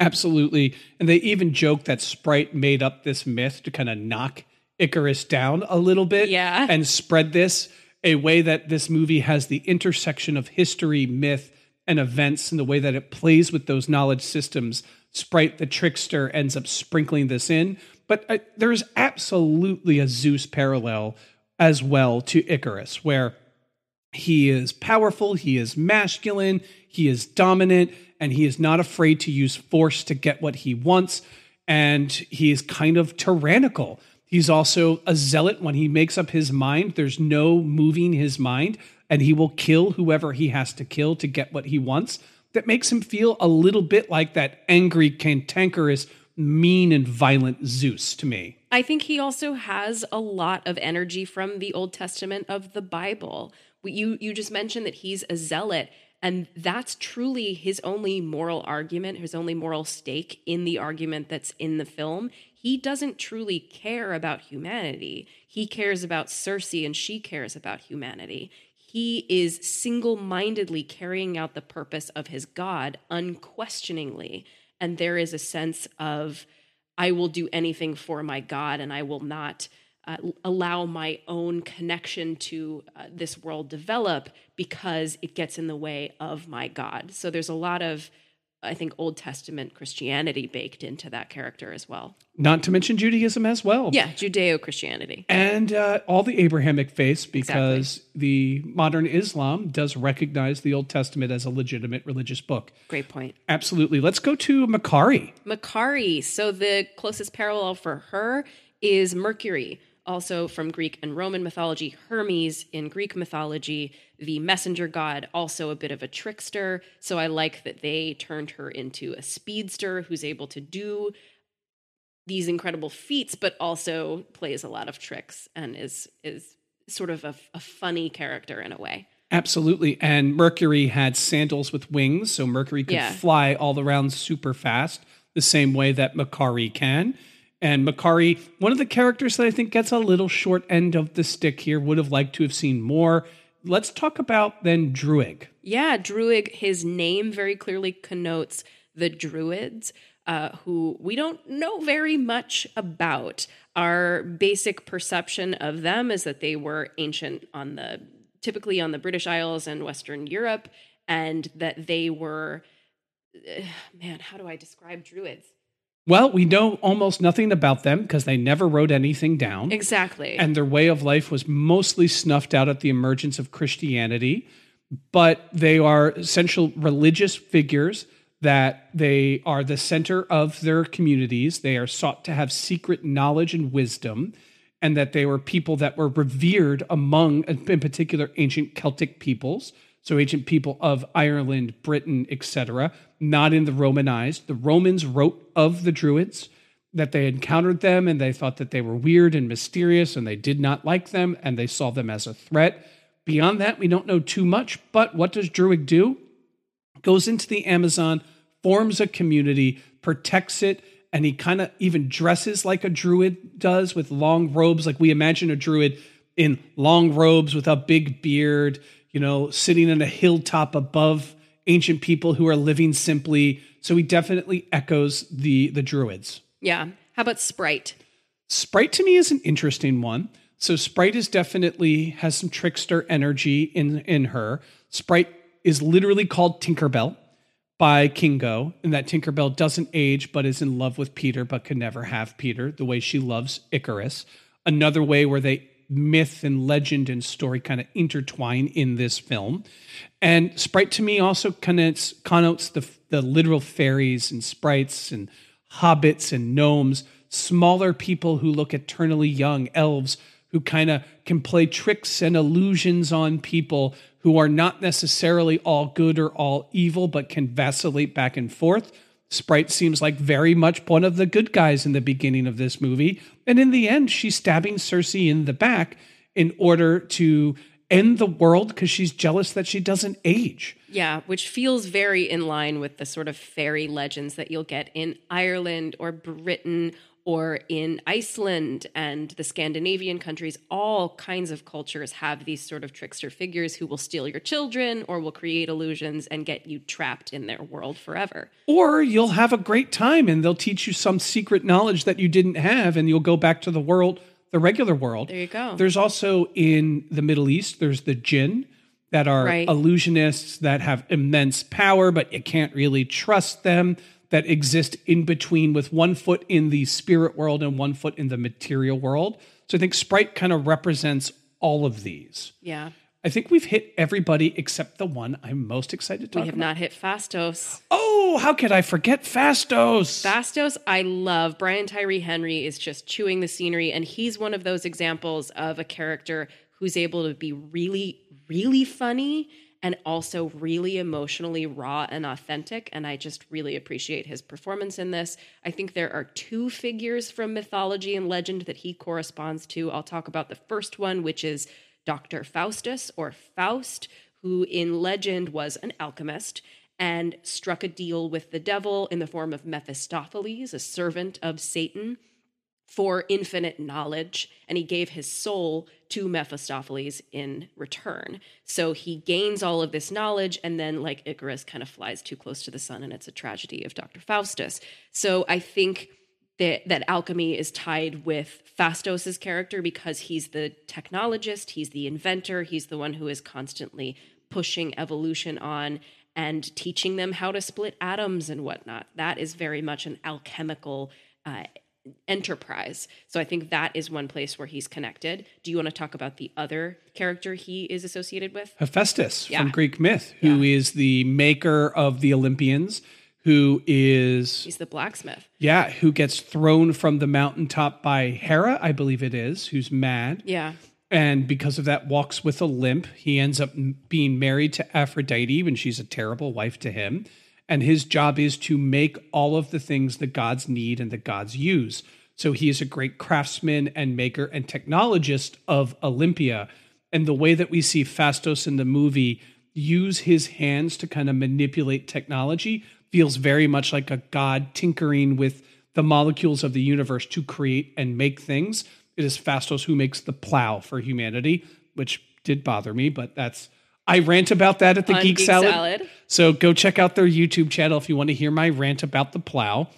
Absolutely. And they even joke that Sprite made up this myth to kind of knock Ikaris down a little bit
Yeah.
and spread this a way that this movie has the intersection of history, myth, and events and the way that it plays with those knowledge systems. Sprite, the trickster, ends up sprinkling this in. But uh, there's absolutely a Zeus parallel as well to Ikaris, where he is powerful, he is masculine, he is dominant, and he is not afraid to use force to get what he wants. And he is kind of tyrannical. He's also a zealot when he makes up his mind. There's no moving his mind, and he will kill whoever he has to kill to get what he wants. That makes him feel a little bit like that angry, cantankerous, mean, and violent Zeus to me.
I think he also has a lot of energy from the Old Testament of the Bible. You you just mentioned that he's a zealot and that's truly his only moral argument, his only moral stake in the argument that's in the film. He doesn't truly care about humanity. He cares about Sersi and she cares about humanity. He is single mindedly carrying out the purpose of his God unquestioningly. And there is a sense of, I will do anything for my God and I will not uh, allow my own connection to uh, this world develop because it gets in the way of my God. So there's a lot of, I think, Old Testament Christianity baked into that character as well.
Not to mention Judaism as well.
Yeah, Judeo Christianity.
and uh, all the Abrahamic faiths, because the modern Islam does recognize the Old Testament as a legitimate religious book.
Great point.
Absolutely. Let's go to Makkari.
Makkari. So the closest parallel for her is Mercury, also from Greek and Roman mythology. Hermes in Greek mythology, the messenger god, also a bit of a trickster. So I like that they turned her into a speedster who's able to do these incredible feats, but also plays a lot of tricks and is is sort of a, a funny character in a way.
Absolutely. And Mercury had sandals with wings, so Mercury could
Yeah.
fly all around super fast, the same way that Makkari can. And Makkari, one of the characters that I think gets a little short end of the stick here, would have liked to have seen more. Let's talk about then Druig.
Yeah, Druig, his name very clearly connotes the Druids, uh, who we don't know very much about. Our basic perception of them is that they were ancient on the typically on the British Isles and Western Europe, and that they were uh, man, how do I describe Druids?
Well, we know almost nothing about them because they never wrote anything down.
Exactly.
And their way of life was mostly snuffed out at the emergence of Christianity. But they are essential religious figures that they are the center of their communities. They are sought to have secret knowledge and wisdom, and that they were people that were revered among, in particular, ancient Celtic peoples. So, ancient people of Ireland, Britain, etc not in the Romanized. The Romans wrote of the Druids that they encountered them and they thought that they were weird and mysterious and they did not like them and they saw them as a threat. Beyond that, we don't know too much, but what does Druig do? Goes into the Amazon, forms a community, protects it, and he kind of even dresses like a druid does with long robes. Like we imagine a druid in long robes with a big beard, you know, sitting on a hilltop above ancient people who are living simply. So he definitely echoes the the druids.
Yeah. How about Sprite?
Sprite to me is an interesting one. So Sprite is definitely has some trickster energy in in her. Sprite is literally called Tinkerbell by Kingo, and that Tinkerbell doesn't age but is in love with Peter but can never have Peter, the way she loves Ikaris. Another way where they myth and legend and story kind of intertwine in this film. And Sprite to me also connotes, connotes the, the literal fairies and sprites and hobbits and gnomes, smaller people who look eternally young, elves who kind of can play tricks and illusions on people who are not necessarily all good or all evil, but can vacillate back and forth. Sprite seems like very much one of the good guys in the beginning of this movie. And in the end, she's stabbing Sersi in the back in order to end the world because she's jealous that she doesn't age.
Yeah, which feels very in line with the sort of fairy legends that you'll get in Ireland or Britain or in Iceland and the Scandinavian countries, all kinds of cultures have these sort of trickster figures who will steal your children or will create illusions and get you trapped in their world forever.
Or you'll have a great time and they'll teach you some secret knowledge that you didn't have and you'll go back to the world, the regular world.
There you go.
There's also in the Middle East, there's the jinn that are right. illusionists that have immense power, but you can't really trust them that exist in between with one foot in the spirit world and one foot in the material world. So I think Sprite kind of represents all of these.
Yeah.
I think we've hit everybody except the one I'm most excited to talk
We have
about.
not hit Phastos.
Oh, how could I forget Phastos?
Phastos, I love. Brian Tyree Henry is just chewing the scenery, and he's one of those examples of a character who's able to be really, really funny and also really emotionally raw and authentic. And I just really appreciate his performance in this. I think there are two figures from mythology and legend that he corresponds to. I'll talk about the first one, which is Dr. Faustus or Faust, who in legend was an alchemist and struck a deal with the devil in the form of Mephistopheles, a servant of Satan for infinite knowledge, and he gave his soul to Mephistopheles in return. So he gains all of this knowledge, and then, like Icarus, kind of flies too close to the sun, and it's a tragedy of Dr. Faustus. So I think that, that alchemy is tied with Phastos's character because he's the technologist, he's the inventor, he's the one who is constantly pushing evolution on and teaching them how to split atoms and whatnot. That is very much an alchemical uh, enterprise. So I think that is one place where he's connected. Do you want to talk about the other character he is associated with?
Hephaestus yeah. from Greek myth, who yeah. is the maker of the Olympians, who is
He's the blacksmith.
Yeah, who gets thrown from the mountaintop by Hera, I believe it is, who's mad.
Yeah.
And because of that walks with a limp. He ends up being married to Aphrodite when she's a terrible wife to him and his job is to make all of the things that gods need and that gods use. So he is a great craftsman and maker and technologist of Olympia. And the way that we see Phastos in the movie use his hands to kind of manipulate technology feels very much like a god tinkering with the molecules of the universe to create and make things. It is Phastos who makes the plow for humanity, which did bother me, but that's I rant about that at the Geek,
Geek
Salad.
Salad.
So go check out their YouTube channel if you want to hear my rant about the plow.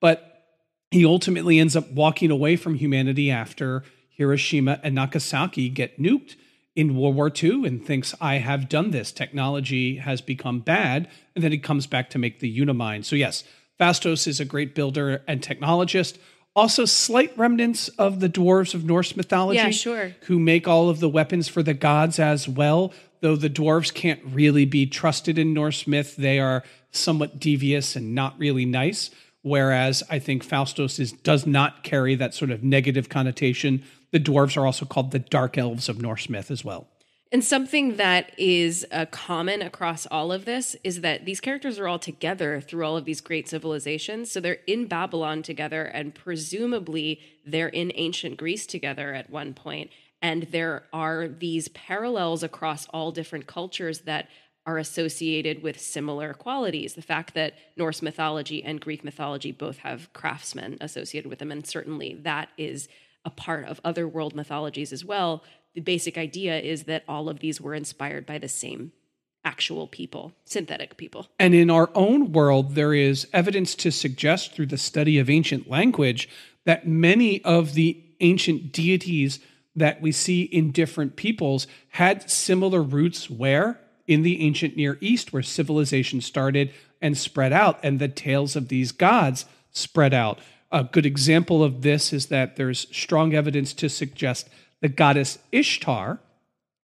But he ultimately ends up walking away from humanity after Hiroshima and Nagasaki get nuked in World War II and thinks, I have done this. Technology has become bad. And then he comes back to make the Unimind. So, yes, Phastos is a great builder and technologist. Also, slight remnants of the dwarves of Norse mythology
Yeah, sure.
who make all of the weapons for the gods as well. Though the dwarves can't really be trusted in Norse myth, they are somewhat devious and not really nice. Whereas I think Phastos is, does not carry that sort of negative connotation. The dwarves are also called the dark elves of Norse myth as well.
And something that is uh, common across all of this is that these characters are all together through all of these great civilizations. So they're in Babylon together, and presumably they're in ancient Greece together at one point. And there are these parallels across all different cultures that are associated with similar qualities. The fact that Norse mythology and Greek mythology both have craftsmen associated with them, and certainly that is a part of other world mythologies as well. The basic idea is that all of these were inspired by the same actual people, synthetic people.
And in our own world, there is evidence to suggest through the study of ancient language that many of the ancient deities that we see in different peoples had similar roots where? In the ancient Near East, where civilization started and spread out, and the tales of these gods spread out. A good example of this is that there's strong evidence to suggest the goddess Ishtar,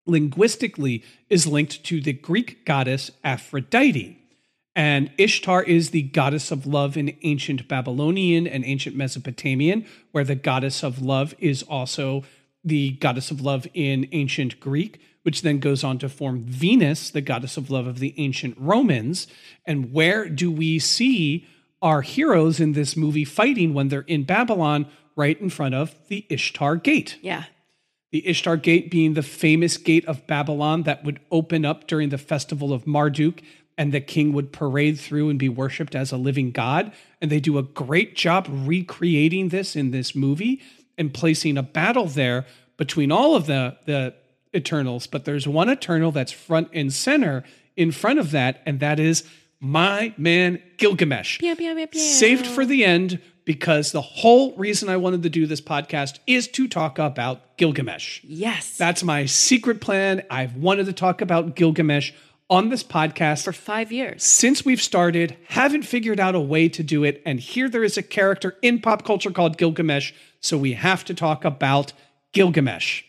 linguistically is linked to the Greek goddess Aphrodite. And Ishtar is the goddess of love in ancient Babylonian and ancient Mesopotamian, where the goddess of love is also the goddess of love in ancient Greek, which then goes on to form Venus, the goddess of love of the ancient Romans. And where do we see our heroes in this movie fighting when they're in Babylon, right in front of the Ishtar Gate?
Yeah.
The Ishtar Gate being the famous gate of Babylon that would open up during the festival of Marduk, and the king would parade through and be worshipped as a living god. And they do a great job recreating this in this movie and placing a battle there between all of the, the Eternals. But there's one Eternal that's front and center in front of that, and that is my man Gilgamesh
Pew, pew, pew,
saved for the end because the whole reason I wanted to do this podcast is to talk about Gilgamesh.
Yes.
That's my secret plan. I've wanted to talk about Gilgamesh on this podcast
for five years.
since we've started, haven't figured out a way to do it. And here there is a character in pop culture called Gilgamesh. So we have to talk about Gilgamesh.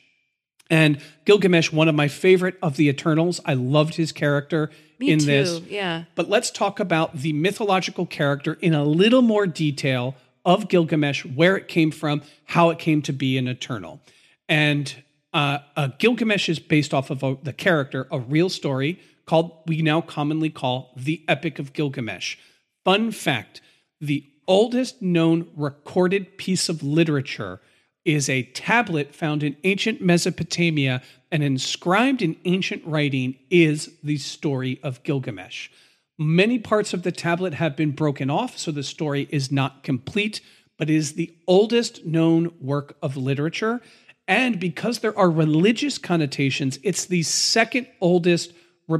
And Gilgamesh, one of my favorite of the Eternals. I loved his character
Me
in
too.
this.
Yeah.
But let's talk about the mythological character in a little more detail of Gilgamesh, where it came from, how it came to be an Eternal. And uh, uh, Gilgamesh is based off of a, the character, a real story called, we now commonly call the Epic of Gilgamesh. Fun fact the oldest known recorded piece of literature is a tablet found in ancient Mesopotamia and inscribed in ancient writing is the story of Gilgamesh. Many parts of the tablet have been broken off, so the story is not complete, but is the oldest known work of literature. And because there are religious connotations, it's the second oldest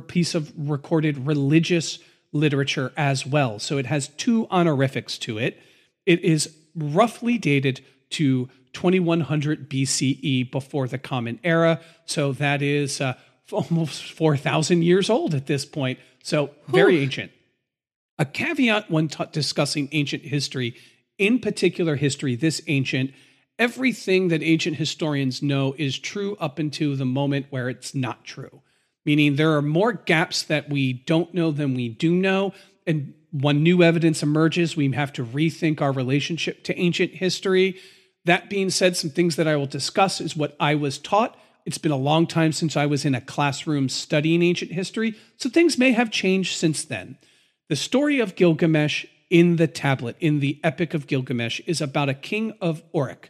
piece of recorded religious literature as well. So it has two honorifics to it. It is roughly dated to 2100 BCE before the Common Era. So that is uh, almost 4,000 years old at this point. So very ancient. A caveat when ta- discussing ancient history, in particular history this ancient, everything that ancient historians know is true up until the moment where it's not true. Meaning there are more gaps that we don't know than we do know. And when new evidence emerges, we have to rethink our relationship to ancient history. That being said, some things that I will discuss is what I was taught. It's been a long time since I was in a classroom studying ancient history, so things may have changed since then. The story of Gilgamesh in the tablet, in the Epic of Gilgamesh, is about a king of Uruk.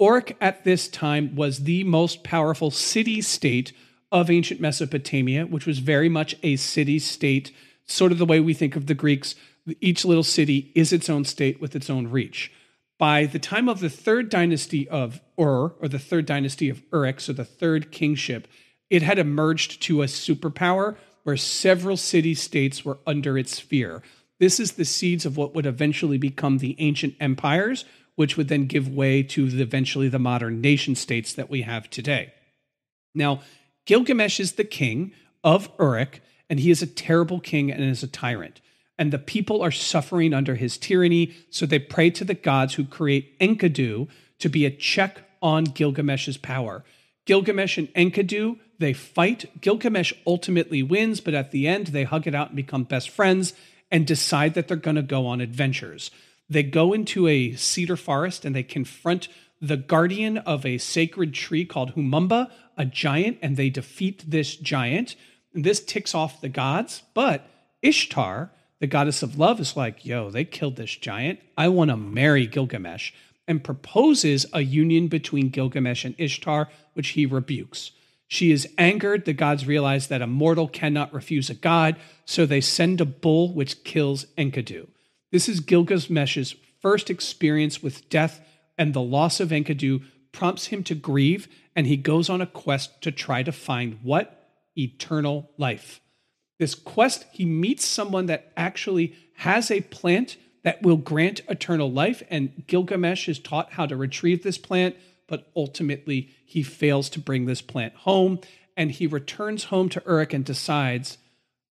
Uruk at this time was the most powerful city state of ancient Mesopotamia, which was very much a city state, sort of the way we think of the Greeks. Each little city is its own state with its own reach. By the time of the third dynasty of Ur, or the third dynasty of Uruk, so the third kingship, it had emerged to a superpower where several city states were under its sphere. This is the seeds of what would eventually become the ancient empires, which would then give way to the, eventually the modern nation states that we have today. Now, Gilgamesh is the king of Uruk, and he is a terrible king and is a tyrant. And the people are suffering under his tyranny, so they pray to the gods who create Enkidu to be a check on Gilgamesh's power. Gilgamesh and Enkidu, they fight. Gilgamesh ultimately wins, but at the end, they hug it out and become best friends and decide that they're going to go on adventures. They go into a cedar forest and they confront the guardian of a sacred tree called Humbaba, a giant, and they defeat this giant. And this ticks off the gods, but Ishtar, the goddess of love, is like, yo, they killed this giant. I want to marry Gilgamesh, and proposes a union between Gilgamesh and Ishtar, which he rebukes. She is angered. The gods realize that a mortal cannot refuse a god, so they send a bull which kills Enkidu. This is Gilgamesh's first experience with death, and the loss of Enkidu prompts him to grieve, and he goes on a quest to try to find what? Eternal life. This quest, he meets someone that actually has a plant that will grant eternal life, and Gilgamesh is taught how to retrieve this plant, but ultimately he fails to bring this plant home, and he returns home to Uruk and decides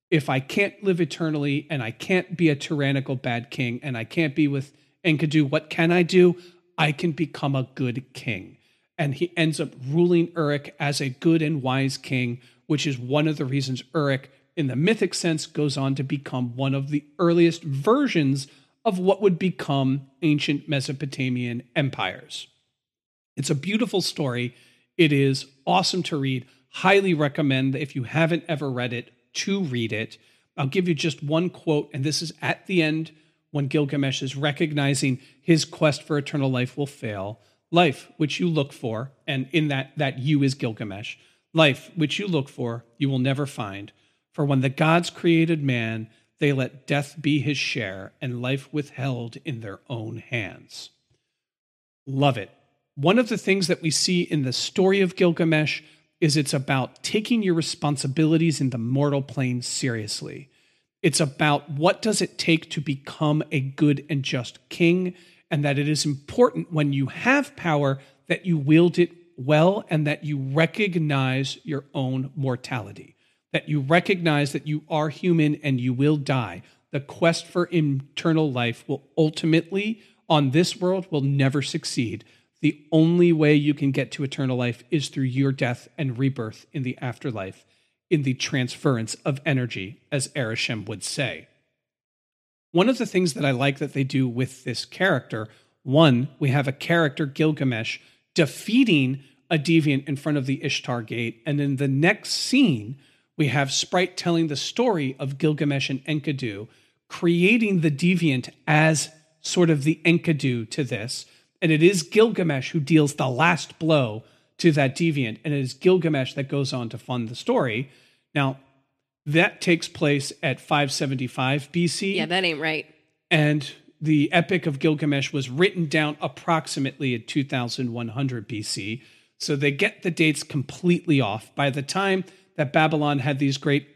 if I can't live eternally and I can't be a tyrannical bad king and I can't be with Enkidu, what can I do? I can become a good king. And he ends up ruling Uruk as a good and wise king, which is one of the reasons Uruk, in the mythic sense, goes on to become one of the earliest versions of what would become ancient Mesopotamian empires. It's a beautiful story. It is awesome to read. Highly recommend if you haven't ever read it to read it. I'll give you just one quote, and this is at the end when Gilgamesh is recognizing his quest for eternal life will fail. Life, which you look for, and in that, that you is Gilgamesh. Life, which you look for, you will never find. For when the gods created man, they let death be his share and life withheld in their own hands. Love it. One of the things that we see in the story of Gilgamesh is it's about taking your responsibilities in the mortal plane seriously. It's about what does it take to become a good and just king and that it is important when you have power that you wield it well and that you recognize your own mortality, that you recognize that you are human and you will die. The quest for eternal life will ultimately, on this world, will never succeed. The only way you can get to eternal life is through your death and rebirth in the afterlife, in the transference of energy, as Arishem would say. One of the things that I like that they do with this character, one, we have a character, Gilgamesh, defeating a deviant in front of the Ishtar gate. And in the next scene, we have Sprite telling the story of Gilgamesh and Enkidu, creating the deviant as sort of the Enkidu to this and it is Gilgamesh who deals the last blow to that deviant, and it is Gilgamesh that goes on to fund the story. Now, that takes place at 575 BC.
Yeah, that ain't right.
And the Epic of Gilgamesh was written down approximately at 2100 BC. So they get the dates completely off. By the time that Babylon had these great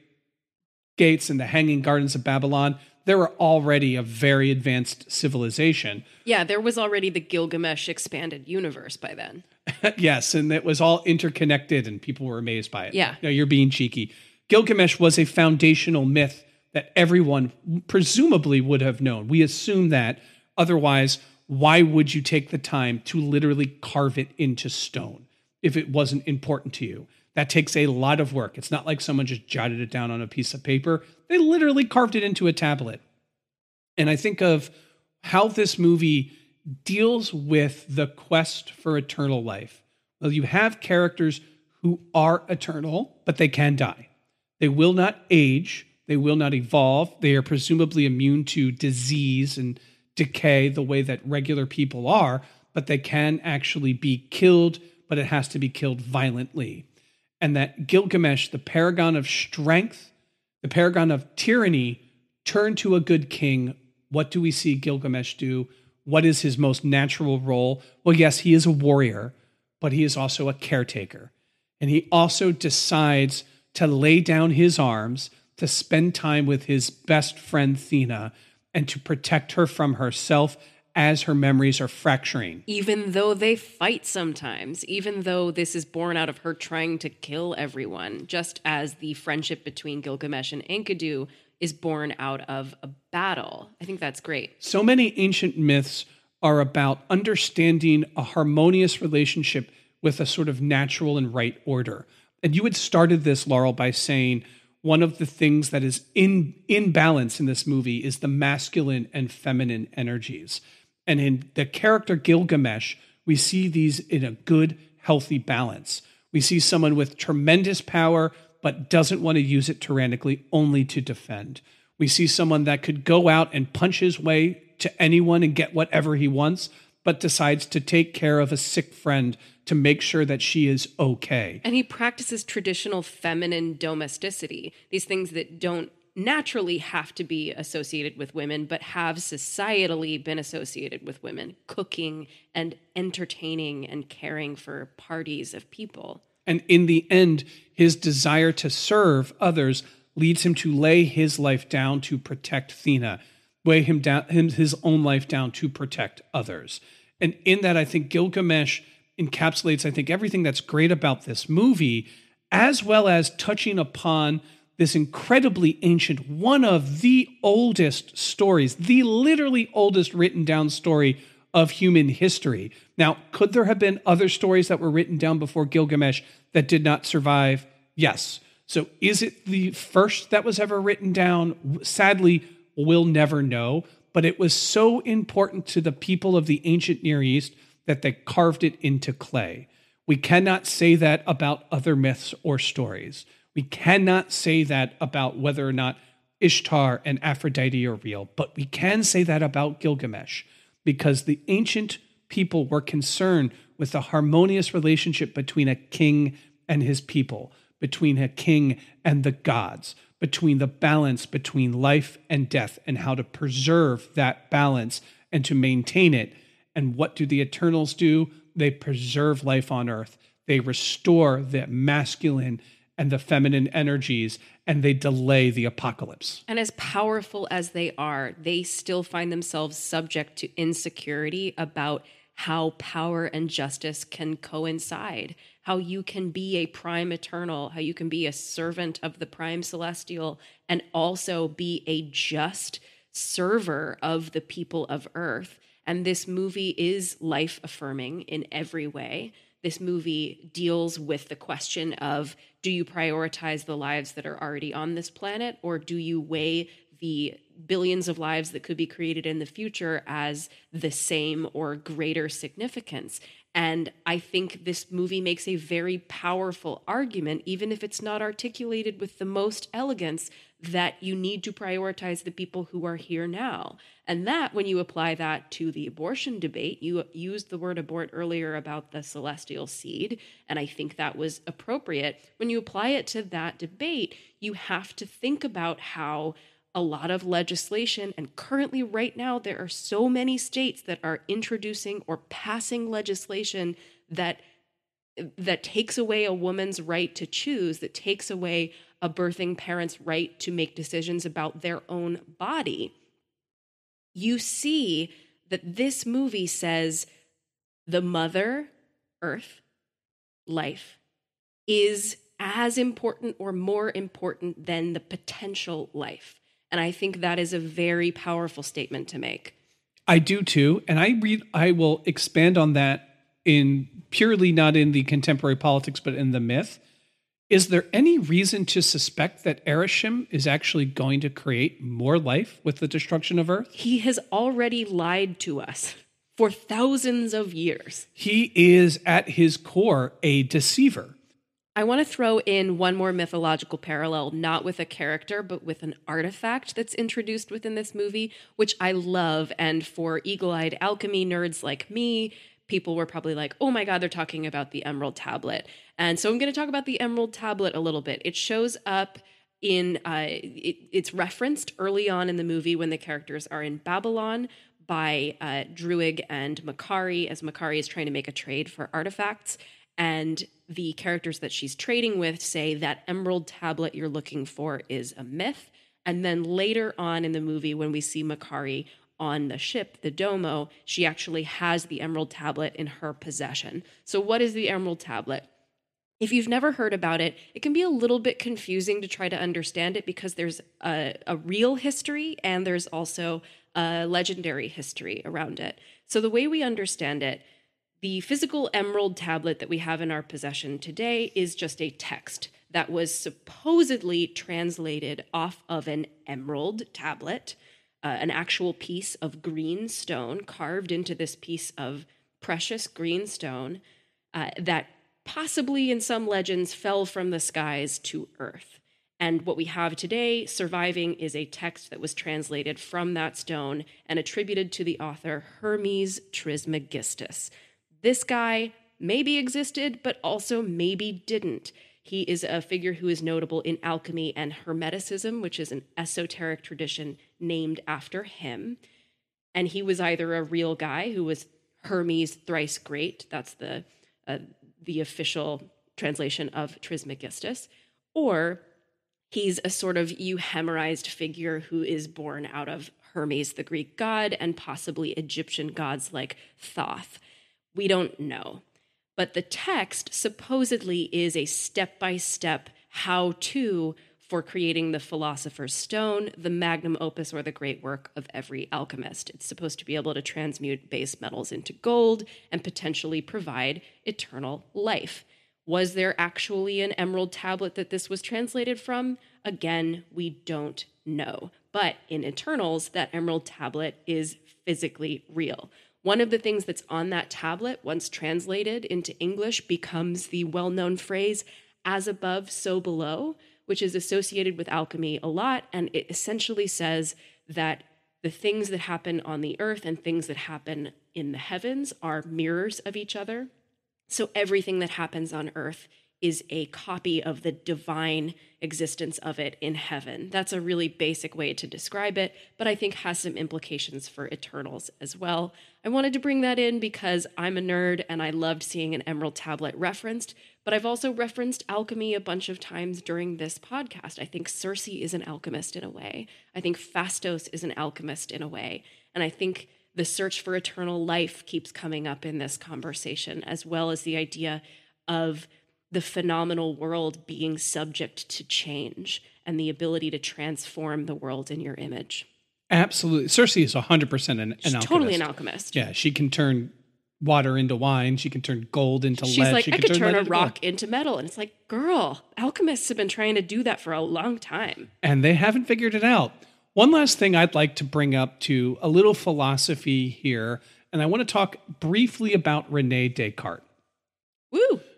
gates and the hanging gardens of Babylon, there were already a very advanced civilization.
Yeah, there was already the Gilgamesh expanded universe by then.
yes, and it was all interconnected and people were amazed by it.
Yeah.
No, you're being cheeky. Gilgamesh was a foundational myth that everyone presumably would have known. We assume that. Otherwise, why would you take the time to literally carve it into stone if it wasn't important to you? That takes a lot of work. It's not like someone just jotted it down on a piece of paper. They literally carved it into a tablet. And I think of how this movie deals with the quest for eternal life. Well, you have characters who are eternal, but they can die. They will not age, they will not evolve. They are presumably immune to disease and decay the way that regular people are, but they can actually be killed, but it has to be killed violently and that Gilgamesh, the paragon of strength, the paragon of tyranny, turned to a good king. What do we see Gilgamesh do? What is his most natural role? Well, yes, he is a warrior, but he is also a caretaker. And he also decides to lay down his arms to spend time with his best friend, Thena, and to protect her from herself as her memories are fracturing.
Even though they fight sometimes, even though this is born out of her trying to kill everyone, just as the friendship between Gilgamesh and Enkidu is born out of a battle. I think that's great.
So many ancient myths are about understanding a harmonious relationship with a sort of natural and right order. And you had started this, Laurel, by saying one of the things that is in in balance in this movie is the masculine and feminine energies. And in the character Gilgamesh, we see these in a good, healthy balance. We see someone with tremendous power, but doesn't want to use it tyrannically, only to defend. We see someone that could go out and punch his way to anyone and get whatever he wants, but decides to take care of a sick friend to make sure that she is okay.
And he practices traditional feminine domesticity, these things that don't naturally have to be associated with women, but have societally been associated with women cooking and entertaining and caring for parties of people.
And in the end, his desire to serve others leads him to lay his life down to protect Thena, weigh him down his own life down to protect others. And in that, I think Gilgamesh encapsulates, I think, everything that's great about this movie, as well as touching upon this incredibly ancient, one of the oldest stories, the literally oldest written down story of human history. Now, could there have been other stories that were written down before Gilgamesh that did not survive? Yes. So is it the first that was ever written down? Sadly, we'll never know. But it was so important to the people of the ancient Near East that they carved it into clay. We cannot say that about other myths or stories. We cannot say that about whether or not Ishtar and Aphrodite are real, but we can say that about Gilgamesh because the ancient people were concerned with the harmonious relationship between a king and his people, between a king and the gods, between the balance between life and death, and how to preserve that balance and to maintain it. And what do the Eternals do? They preserve life on earth, they restore the masculine and the feminine energies and they delay the apocalypse.
And as powerful as they are, they still find themselves subject to insecurity about how power and justice can coincide, how you can be a prime eternal, how you can be a servant of the prime celestial, and also be a just server of the people of earth. And this movie is life affirming in every way this movie deals with the question of do you prioritize the lives that are already on this planet or do you weigh the billions of lives that could be created in the future as the same or greater significance and I think this movie makes a very powerful argument, even if it's not articulated with the most elegance, that you need to prioritize the people who are here now. And that, when you apply that to the abortion debate, you used the word abort earlier about the celestial seed, and I think that was appropriate. When you apply it to that debate, you have to think about how a lot of legislation. And currently, right now, there are so many states that are introducing or passing legislation that that takes away a woman's right to choose, that takes away a birthing parent's right to make decisions about their own body. You see that this movie says the mother, earth, life, is as important or more important than the potential life. And I think that is a very powerful statement to make.
I do too. And I read I will expand on that in purely not in the contemporary politics, but in the myth. Is there any reason to suspect that Arishem is actually going to create more life with the destruction of Earth?
He has already lied to us for thousands of years.
He is at his core a deceiver.
I want to throw in one more mythological parallel, not with a character, but with an artifact that's introduced within this movie, which I love. And for eagle eyed alchemy nerds like me, people were probably like, oh my God, they're talking about the Emerald Tablet. And so I'm going to talk about the Emerald Tablet a little bit. It shows up in, uh, it, it's referenced early on in the movie when the characters are in Babylon by uh, Druig and Makkari as Makkari is trying to make a trade for artifacts. And the characters that she's trading with say that emerald tablet you're looking for is a myth. And then later on in the movie, when we see Makkari on the ship, the Domo, she actually has the emerald tablet in her possession. So, what is the emerald tablet? If you've never heard about it, it can be a little bit confusing to try to understand it because there's a, a real history and there's also a legendary history around it. So, the way we understand it, the physical emerald tablet that we have in our possession today is just a text that was supposedly translated off of an emerald tablet, uh, an actual piece of green stone carved into this piece of precious green stone uh, that possibly in some legends fell from the skies to earth. And what we have today surviving is a text that was translated from that stone and attributed to the author Hermes Trismegistus. This guy maybe existed, but also maybe didn't. He is a figure who is notable in alchemy and Hermeticism, which is an esoteric tradition named after him. And he was either a real guy who was Hermes thrice great, that's the uh, the official translation of Trismegistus, or he's a sort of euhemerized figure who is born out of Hermes, the Greek god, and possibly Egyptian gods like Thoth. We don't know. But the text supposedly is a step by step how to for creating the Philosopher's Stone, the magnum opus or the great work of every alchemist. It's supposed to be able to transmute base metals into gold and potentially provide eternal life. Was there actually an emerald tablet that this was translated from? Again, we don't know. But in Eternals, that emerald tablet is physically real. One of the things that's on that tablet, once translated into English, becomes the well known phrase, as above, so below, which is associated with alchemy a lot. And it essentially says that the things that happen on the earth and things that happen in the heavens are mirrors of each other. So everything that happens on earth is a copy of the divine existence of it in heaven. That's a really basic way to describe it, but I think has some implications for Eternals as well. I wanted to bring that in because I'm a nerd and I loved seeing an Emerald Tablet referenced, but I've also referenced alchemy a bunch of times during this podcast. I think Sersi is an alchemist in a way. I think Phastos is an alchemist in a way. And I think the search for eternal life keeps coming up in this conversation, as well as the idea of the phenomenal world being subject to change and the ability to transform the world in your image.
Absolutely. Sersi is 100% an, an
She's
alchemist.
totally an alchemist.
Yeah, she can turn water into wine. She can turn gold into
She's
lead.
like,
she
I
can
could turn
lead
a rock
gold."
into metal. And it's like, girl, alchemists have been trying to do that for a long time.
And they haven't figured it out. One last thing I'd like to bring up to a little philosophy here, and I want to talk briefly about Rene Descartes.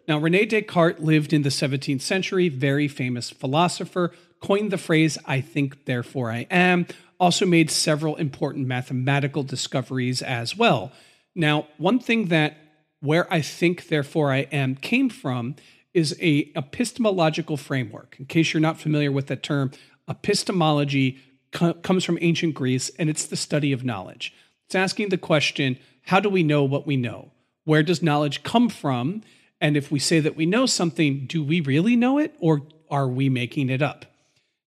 Now, Rene Descartes lived in the 17th century, very famous philosopher, coined the phrase, I think, therefore I am, also made several important mathematical discoveries as well. Now, one thing that where I think, therefore I am came from is a epistemological framework. In case you're not familiar with that term, epistemology co- comes from ancient Greece and it's the study of knowledge. It's asking the question, how do we know what we know? Where does knowledge come from? And if we say that we know something, do we really know it or are we making it up?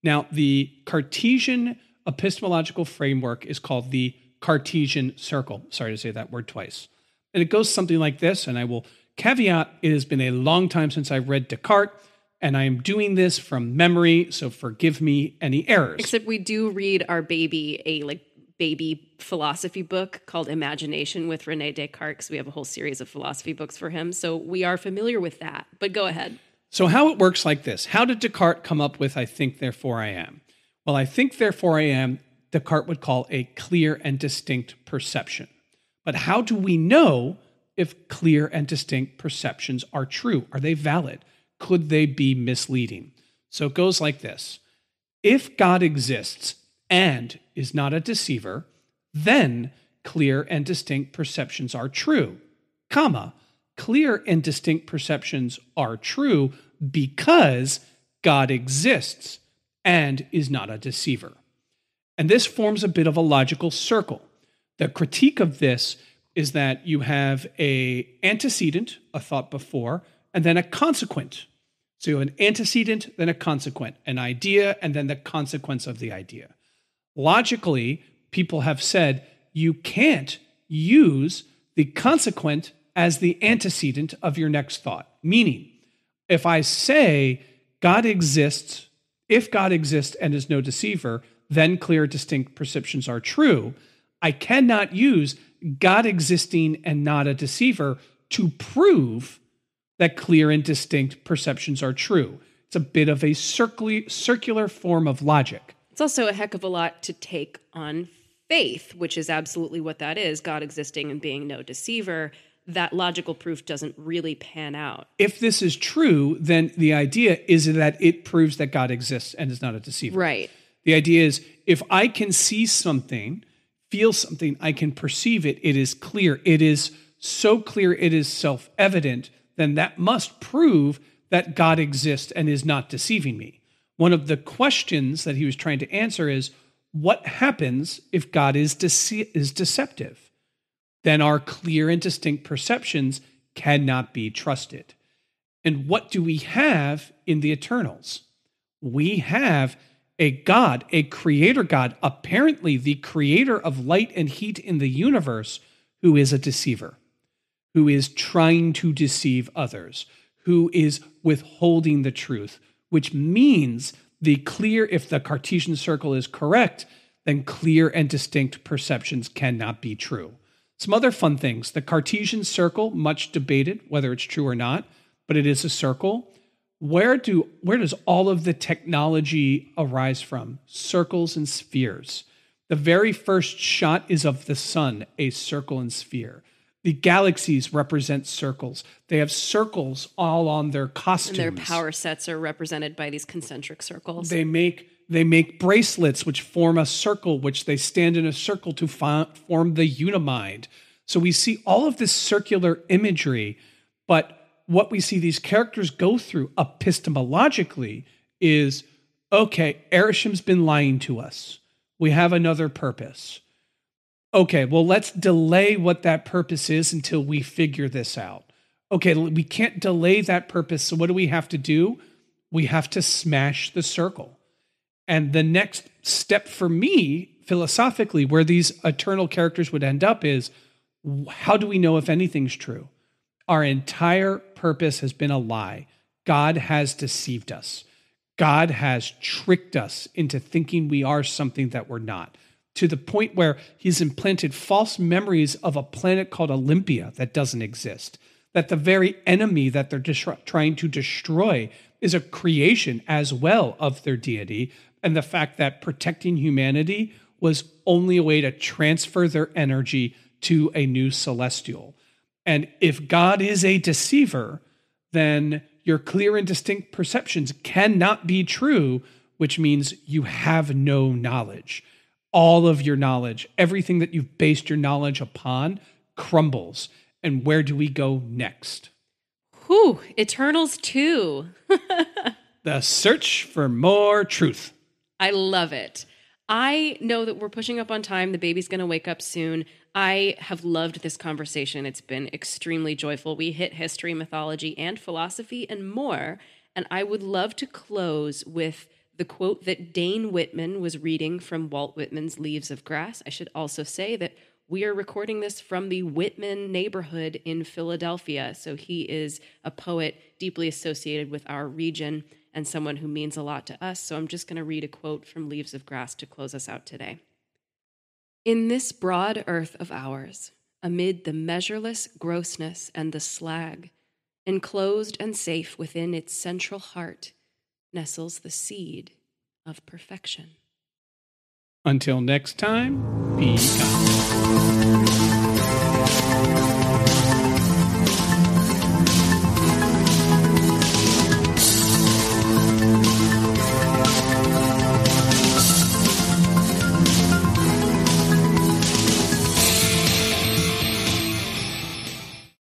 Now, the Cartesian epistemological framework is called the Cartesian circle. Sorry to say that word twice. And it goes something like this, and I will caveat it has been a long time since I've read Descartes, and I am doing this from memory, so forgive me any errors.
Except we do read our baby a like baby philosophy book called Imagination with Rene Descartes we have a whole series of philosophy books for him. So we are familiar with that. But go ahead.
So, how it works like this How did Descartes come up with I think, therefore I am? Well, I think, therefore I am, Descartes would call a clear and distinct perception. But how do we know if clear and distinct perceptions are true? Are they valid? Could they be misleading? So it goes like this If God exists and is not a deceiver, then clear and distinct perceptions are true, comma, clear and distinct perceptions are true because God exists and is not a deceiver. And this forms a bit of a logical circle. The critique of this is that you have a antecedent, a thought before, and then a consequent. So you have an antecedent, then a consequent, an idea, and then the consequence of the idea. Logically, people have said you can't use the consequent as the antecedent of your next thought. Meaning, if I say God exists, if God exists and is no deceiver, then clear, distinct perceptions are true. I cannot use God existing and not a deceiver to prove that clear and distinct perceptions are true. It's a bit of a circular form of logic.
It's also a heck of a lot to take on faith, which is absolutely what that is God existing and being no deceiver. That logical proof doesn't really pan out.
If this is true, then the idea is that it proves that God exists and is not a deceiver.
Right.
The idea is if I can see something, feel something, I can perceive it, it is clear, it is so clear, it is self evident, then that must prove that God exists and is not deceiving me. One of the questions that he was trying to answer is what happens if God is, dece- is deceptive? Then our clear and distinct perceptions cannot be trusted. And what do we have in the Eternals? We have a God, a creator God, apparently the creator of light and heat in the universe, who is a deceiver, who is trying to deceive others, who is withholding the truth, which means the clear, if the Cartesian circle is correct, then clear and distinct perceptions cannot be true. Some other fun things. The Cartesian circle, much debated whether it's true or not, but it is a circle where do where does all of the technology arise from circles and spheres the very first shot is of the sun a circle and sphere the galaxies represent circles they have circles all on their costumes
and their power sets are represented by these concentric circles
they make they make bracelets which form a circle which they stand in a circle to form the unimind so we see all of this circular imagery but what we see these characters go through epistemologically is okay, Arishem's been lying to us. We have another purpose. Okay, well, let's delay what that purpose is until we figure this out. Okay, we can't delay that purpose. So, what do we have to do? We have to smash the circle. And the next step for me, philosophically, where these eternal characters would end up is how do we know if anything's true? Our entire purpose has been a lie. God has deceived us. God has tricked us into thinking we are something that we're not, to the point where he's implanted false memories of a planet called Olympia that doesn't exist, that the very enemy that they're trying to destroy is a creation as well of their deity, and the fact that protecting humanity was only a way to transfer their energy to a new celestial. And if God is a deceiver, then your clear and distinct perceptions cannot be true, which means you have no knowledge. All of your knowledge, everything that you've based your knowledge upon, crumbles. And where do we go next?
Whew, Eternals 2.
the search for more truth.
I love it. I know that we're pushing up on time. The baby's going to wake up soon. I have loved this conversation. It's been extremely joyful. We hit history, mythology, and philosophy and more. And I would love to close with the quote that Dane Whitman was reading from Walt Whitman's Leaves of Grass. I should also say that we are recording this from the Whitman neighborhood in Philadelphia. So he is a poet deeply associated with our region and someone who means a lot to us. So I'm just going to read a quote from Leaves of Grass to close us out today. In this broad earth of ours, amid the measureless grossness and the slag, enclosed and safe within its central heart, nestles the seed of perfection.
Until next time, be kind.